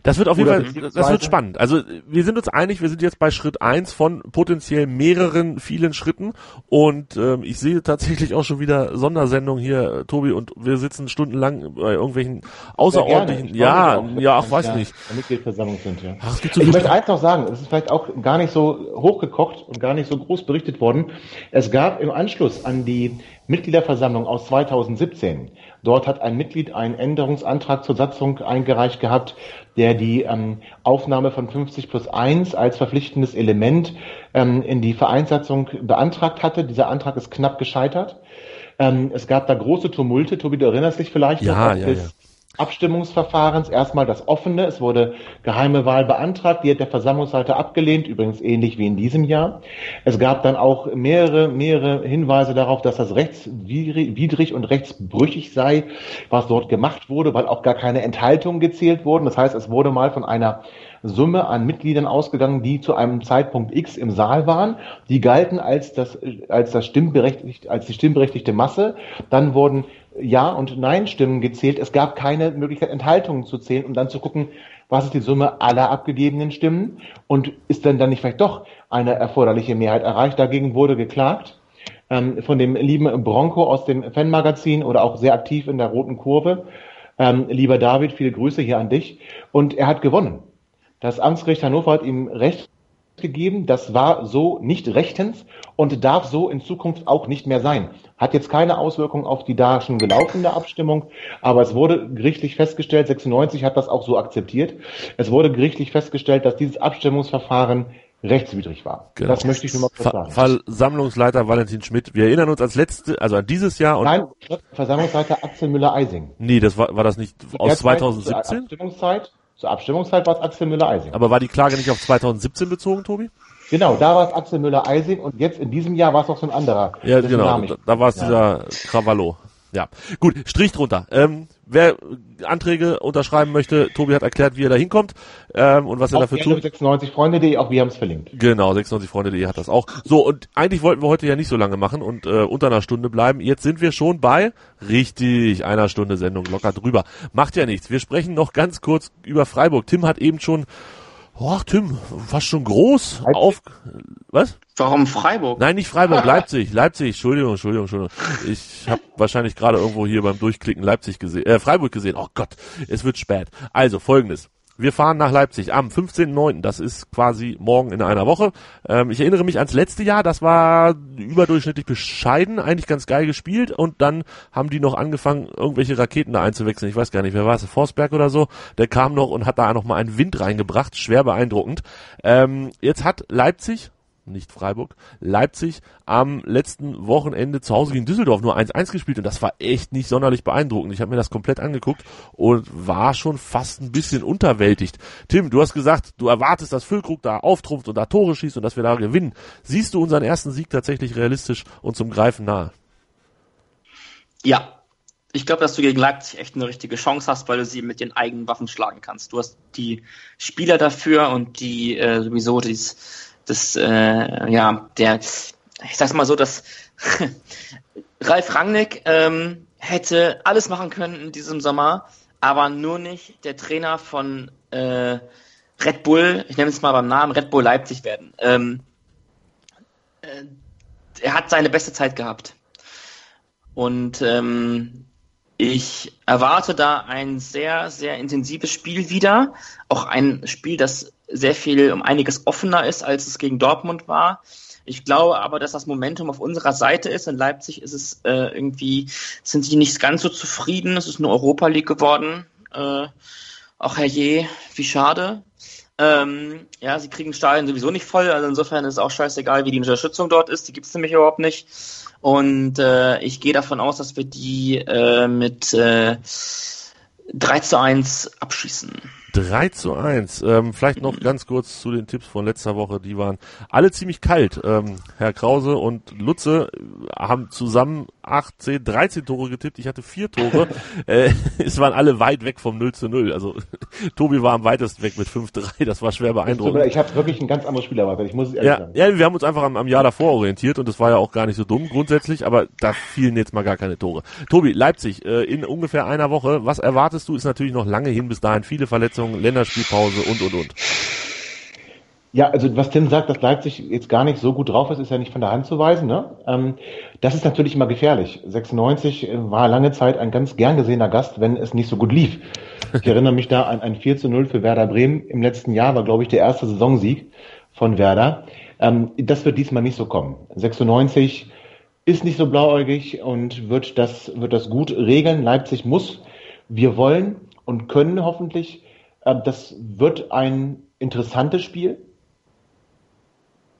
Das wird auf jeden Fall, das wird spannend. Also wir sind uns einig, wir sind jetzt bei Schritt eins von potenziell mehreren, vielen Schritten und ähm, ich sehe tatsächlich auch schon wieder Sondersendungen hier, Tobi, und wir sitzen stundenlang bei irgendwelchen außerordentlichen, ja, ja, ach, weiß ja, nicht. Mitgliedversammlung sind, ja. Ach, so ich möchte eins noch sagen, es ist vielleicht auch gar nicht so hochgekocht und gar nicht so groß berichtet worden. Es gab im Anschluss an die Mitgliederversammlung aus 2017 Dort hat ein Mitglied einen Änderungsantrag zur Satzung eingereicht gehabt, der die ähm, Aufnahme von 50 plus 1 als verpflichtendes Element ähm, in die Vereinssatzung beantragt hatte. Dieser Antrag ist knapp gescheitert. Ähm, es gab da große Tumulte. Tobi, du erinnerst dich vielleicht ja, noch, ja, ja. Abstimmungsverfahrens erstmal das offene. Es wurde geheime Wahl beantragt, die hat der Versammlungsleiter abgelehnt, übrigens ähnlich wie in diesem Jahr. Es gab dann auch mehrere, mehrere Hinweise darauf, dass das rechtswidrig und rechtsbrüchig sei, was dort gemacht wurde, weil auch gar keine Enthaltungen gezählt wurden. Das heißt, es wurde mal von einer Summe an Mitgliedern ausgegangen, die zu einem Zeitpunkt X im Saal waren. Die galten als das, als das stimmberechtigt, als die stimmberechtigte Masse. Dann wurden ja- und Nein-Stimmen gezählt. Es gab keine Möglichkeit, Enthaltungen zu zählen, um dann zu gucken, was ist die Summe aller abgegebenen Stimmen und ist denn dann nicht vielleicht doch eine erforderliche Mehrheit erreicht. Dagegen wurde geklagt ähm, von dem lieben Bronco aus dem Fanmagazin oder auch sehr aktiv in der Roten Kurve. Ähm, lieber David, viele Grüße hier an dich. Und er hat gewonnen. Das Amtsgericht Hannover hat ihm Recht gegeben. Das war so nicht rechtens und darf so in Zukunft auch nicht mehr sein. Hat jetzt keine Auswirkung auf die da schon gelaufene Abstimmung, aber es wurde gerichtlich festgestellt, 96 hat das auch so akzeptiert, es wurde gerichtlich festgestellt, dass dieses Abstimmungsverfahren rechtswidrig war. Genau. Das möchte ich nur mal kurz sagen. Versammlungsleiter Valentin Schmidt. Wir erinnern uns als letzte, also an dieses Jahr. Und Nein, Versammlungsleiter Axel Müller-Eising. Nee, das war, war das nicht aus 2017? Abstimmungszeit zur Abstimmungszeit war es Axel Müller-Eising. Aber war die Klage nicht auf 2017 bezogen, Tobi? Genau, da war es Axel Müller-Eising und jetzt in diesem Jahr war es noch so ein anderer. Ja, genau, da, da war es ja. dieser Krawallo. Ja, gut, Strich drunter. Ähm, wer Anträge unterschreiben möchte, Tobi hat erklärt, wie er da hinkommt ähm, und was er dafür tut. 96freunde.de, auch wir haben es verlinkt. Genau, 96freunde.de hat das auch. So, und eigentlich wollten wir heute ja nicht so lange machen und äh, unter einer Stunde bleiben. Jetzt sind wir schon bei, richtig, einer Stunde Sendung locker drüber. Macht ja nichts. Wir sprechen noch ganz kurz über Freiburg. Tim hat eben schon Oh, Tim, fast schon groß. Leipzig? Auf, was? Warum Freiburg? Nein, nicht Freiburg, Leipzig, Leipzig. Entschuldigung, Entschuldigung, Entschuldigung. Ich habe wahrscheinlich gerade irgendwo hier beim Durchklicken Leipzig gesehen, äh, Freiburg gesehen. Oh Gott, es wird spät. Also Folgendes: wir fahren nach Leipzig am 15.09. Das ist quasi morgen in einer Woche. Ähm, ich erinnere mich ans letzte Jahr. Das war überdurchschnittlich bescheiden, eigentlich ganz geil gespielt. Und dann haben die noch angefangen, irgendwelche Raketen da einzuwechseln. Ich weiß gar nicht, wer war es? Forsberg oder so. Der kam noch und hat da noch mal einen Wind reingebracht. Schwer beeindruckend. Ähm, jetzt hat Leipzig nicht Freiburg, Leipzig am letzten Wochenende zu Hause gegen Düsseldorf nur 1-1 gespielt und das war echt nicht sonderlich beeindruckend. Ich habe mir das komplett angeguckt und war schon fast ein bisschen unterwältigt. Tim, du hast gesagt, du erwartest, dass Füllkrug da auftrumpft und da Tore schießt und dass wir da gewinnen. Siehst du unseren ersten Sieg tatsächlich realistisch und zum Greifen nahe? Ja, ich glaube, dass du gegen Leipzig echt eine richtige Chance hast, weil du sie mit den eigenen Waffen schlagen kannst. Du hast die Spieler dafür und die äh, sowieso dieses das, äh, ja, der, ich sag's mal so, dass Ralf Rangnick ähm, hätte alles machen können in diesem Sommer, aber nur nicht der Trainer von äh, Red Bull, ich nenne es mal beim Namen, Red Bull Leipzig werden. Ähm, äh, er hat seine beste Zeit gehabt. Und ähm, ich erwarte da ein sehr, sehr intensives Spiel wieder. Auch ein Spiel, das sehr viel um einiges offener ist, als es gegen Dortmund war. Ich glaube aber, dass das Momentum auf unserer Seite ist. In Leipzig ist es äh, irgendwie, sind die nicht ganz so zufrieden. Es ist eine Europa League geworden. Äh, auch herrje, wie schade. Ähm, ja, sie kriegen Stadien sowieso nicht voll, also insofern ist es auch scheißegal, wie die Unterstützung dort ist. Die gibt es nämlich überhaupt nicht. Und äh, ich gehe davon aus, dass wir die äh, mit äh, 3 zu 1 abschießen. 3 zu 1. Ähm, vielleicht noch ganz kurz zu den Tipps von letzter Woche. Die waren alle ziemlich kalt. Ähm, Herr Krause und Lutze haben zusammen 18, 13 Tore getippt. Ich hatte vier Tore. äh, es waren alle weit weg vom 0 zu 0. Also Tobi war am weitesten weg mit 5-3. Das war schwer beeindruckend. Ich habe wirklich ein ganz anderes Spiel erwartet. Ich muss es ehrlich ja, sagen. Ja, wir haben uns einfach am, am Jahr davor orientiert und das war ja auch gar nicht so dumm grundsätzlich, aber da fielen jetzt mal gar keine Tore. Tobi, Leipzig, äh, in ungefähr einer Woche. Was erwartest du? Ist natürlich noch lange hin bis dahin. Viele Verletzungen, Länderspielpause und, und, und. Ja, also was Tim sagt, dass Leipzig jetzt gar nicht so gut drauf ist, ist ja nicht von der Hand zu weisen. Ne? Ähm, das ist natürlich immer gefährlich. 96 äh, war lange Zeit ein ganz gern gesehener Gast, wenn es nicht so gut lief. Ich erinnere mich da an ein 4 zu 0 für Werder Bremen im letzten Jahr, war glaube ich der erste Saisonsieg von Werder. Ähm, das wird diesmal nicht so kommen. 96 ist nicht so blauäugig und wird das, wird das gut regeln. Leipzig muss, wir wollen und können hoffentlich. Äh, das wird ein interessantes Spiel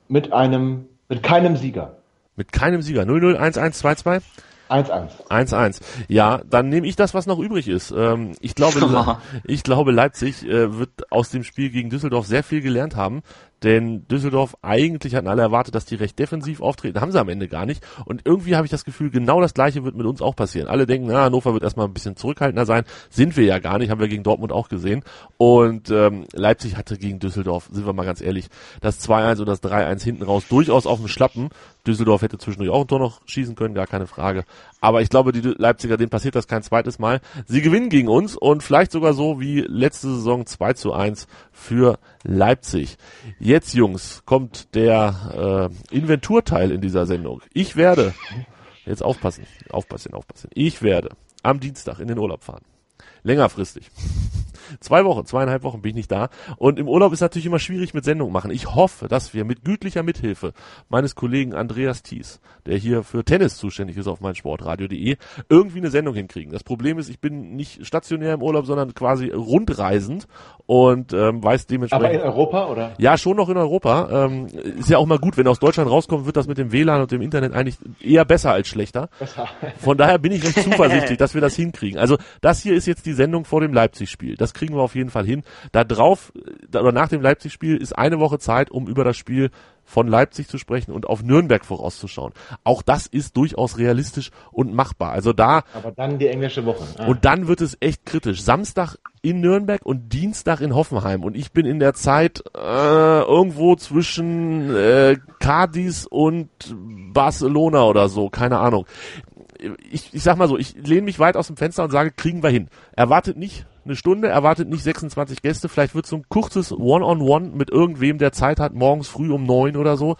mit einem, mit keinem Sieger. Mit keinem Sieger. 0-0, 1-1, 2-2? 1-1. 1-1. Ja, dann nehme ich das, was noch übrig ist. Ähm, ich glaube, ich glaube, Leipzig äh, wird aus dem Spiel gegen Düsseldorf sehr viel gelernt haben. Denn Düsseldorf, eigentlich hatten alle erwartet, dass die recht defensiv auftreten. Haben sie am Ende gar nicht. Und irgendwie habe ich das Gefühl, genau das gleiche wird mit uns auch passieren. Alle denken, na, Hannover wird erstmal ein bisschen zurückhaltender sein. Sind wir ja gar nicht, haben wir gegen Dortmund auch gesehen. Und ähm, Leipzig hatte gegen Düsseldorf, sind wir mal ganz ehrlich, das 2-1 und das 3-1 hinten raus durchaus auf dem Schlappen. Düsseldorf hätte zwischendurch auch ein Tor noch schießen können, gar keine Frage. Aber ich glaube, die Leipziger, denen passiert das kein zweites Mal. Sie gewinnen gegen uns und vielleicht sogar so wie letzte Saison 2 zu 1 für Leipzig. Jetzt, Jungs, kommt der äh, Inventurteil in dieser Sendung. Ich werde, jetzt aufpassen, aufpassen, aufpassen. Ich werde am Dienstag in den Urlaub fahren. Längerfristig. Zwei Wochen, zweieinhalb Wochen bin ich nicht da. Und im Urlaub ist natürlich immer schwierig mit Sendung machen. Ich hoffe, dass wir mit gütlicher Mithilfe meines Kollegen Andreas Thies, der hier für Tennis zuständig ist auf meinsportradio.de, irgendwie eine Sendung hinkriegen. Das Problem ist, ich bin nicht stationär im Urlaub, sondern quasi rundreisend und ähm, weiß dementsprechend. Aber in Europa, oder? Ja, schon noch in Europa. Ähm, ist ja auch mal gut, wenn aus Deutschland rauskommt, wird das mit dem WLAN und dem Internet eigentlich eher besser als schlechter. Von daher bin ich recht zuversichtlich, dass wir das hinkriegen. Also das hier ist jetzt die Sendung vor dem Leipzig-Spiel. Das kriegen wir auf jeden Fall hin. Da drauf oder nach dem Leipzig-Spiel ist eine Woche Zeit, um über das Spiel von Leipzig zu sprechen und auf Nürnberg vorauszuschauen. Auch das ist durchaus realistisch und machbar. Also da. Aber dann die englische Woche. Ah. Und dann wird es echt kritisch. Samstag in Nürnberg und Dienstag in Hoffenheim. Und ich bin in der Zeit äh, irgendwo zwischen äh, Cadiz und Barcelona oder so. Keine Ahnung. Ich, ich sag mal so, ich lehne mich weit aus dem Fenster und sage, kriegen wir hin. Erwartet nicht eine Stunde, erwartet nicht 26 Gäste, vielleicht wird so ein kurzes One-on-One -on -One mit irgendwem, der Zeit hat, morgens früh um neun oder so.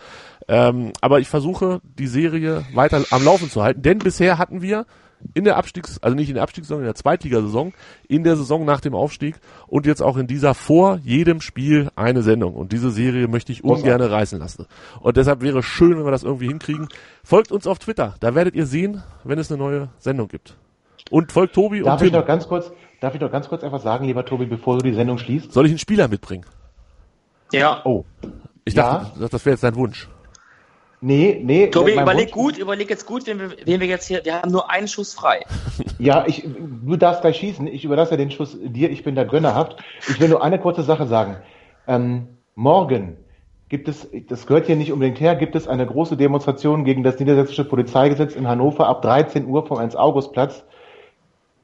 Ähm, aber ich versuche, die Serie weiter am Laufen zu halten, denn bisher hatten wir in der Abstiegs, also nicht in der Abstiegssaison, in der Zweitligasaison, in der Saison nach dem Aufstieg und jetzt auch in dieser vor jedem Spiel eine Sendung. Und diese Serie möchte ich ungern reißen lassen. Und deshalb wäre schön, wenn wir das irgendwie hinkriegen. Folgt uns auf Twitter, da werdet ihr sehen, wenn es eine neue Sendung gibt. Und folgt Tobi Darf und Tim. Ich noch ganz kurz, Darf ich doch ganz kurz einfach sagen, lieber Tobi, bevor du die Sendung schließt? Soll ich einen Spieler mitbringen? Ja. Oh. Ich dachte, ja. das wäre jetzt dein Wunsch. Nee, nee. Tobi, überleg Wunsch. gut, überleg jetzt gut, wen wir, wen wir jetzt hier, wir haben nur einen Schuss frei. Ja, ich, du darfst gleich schießen. Ich überlasse den Schuss dir. Ich bin da gönnerhaft. Ich will nur eine kurze Sache sagen. Ähm, morgen gibt es, das gehört hier nicht unbedingt her, gibt es eine große Demonstration gegen das niedersächsische Polizeigesetz in Hannover ab 13 Uhr vom 1-August-Platz.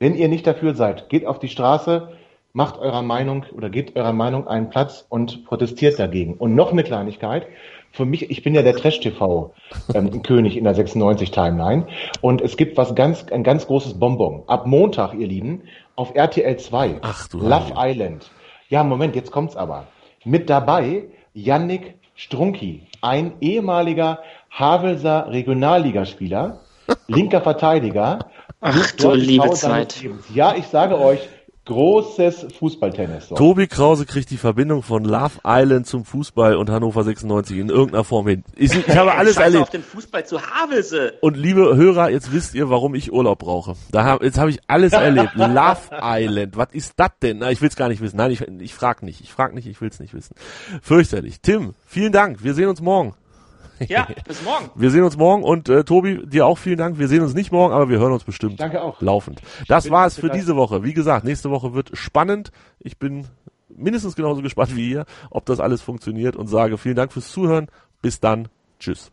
Wenn ihr nicht dafür seid, geht auf die Straße, macht eurer Meinung oder gebt eurer Meinung einen Platz und protestiert dagegen. Und noch eine Kleinigkeit. Für mich, ich bin ja der Trash-TV-König ähm, in der 96-Timeline. Und es gibt was ganz, ein ganz großes Bonbon. Ab Montag, ihr Lieben, auf RTL 2. Ach du Love Heil. Island. Ja, Moment, jetzt kommt's aber. Mit dabei Yannick Strunki, ein ehemaliger Havelser Regionalligaspieler, linker Verteidiger. Ach du liebe Zeit. Ja, ich sage euch, Großes Fußballtennis. So. Tobi Krause kriegt die Verbindung von Love Island zum Fußball und Hannover 96 in irgendeiner Form hin. Ich, ich habe alles erlebt. auf den Fußball zu Havelse. Und liebe Hörer, jetzt wisst ihr, warum ich Urlaub brauche. Da hab, jetzt habe ich alles erlebt. Love Island, was ist das denn? Na, ich will es gar nicht wissen. Nein, ich, ich frag nicht. Ich frag nicht, ich will es nicht wissen. Fürchterlich. Tim, vielen Dank. Wir sehen uns morgen. Ja, bis morgen. Wir sehen uns morgen und äh, Tobi, dir auch vielen Dank. Wir sehen uns nicht morgen, aber wir hören uns bestimmt. Danke auch. Laufend. Das war es für diese Woche. Wie gesagt, nächste Woche wird spannend. Ich bin mindestens genauso gespannt wie ihr, ob das alles funktioniert und sage vielen Dank fürs Zuhören. Bis dann. Tschüss.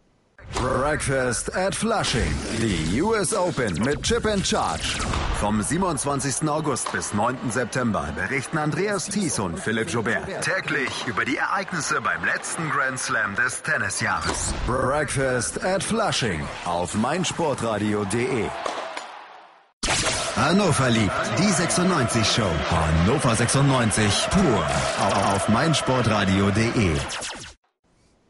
Breakfast at Flushing. Die US Open mit Chip and Charge. Vom 27. August bis 9. September berichten Andreas Thies und Philipp Jobert täglich über die Ereignisse beim letzten Grand Slam des Tennisjahres. Breakfast at Flushing auf meinsportradio.de. Hannover liebt die 96 Show. Hannover 96 pur auf meinsportradio.de.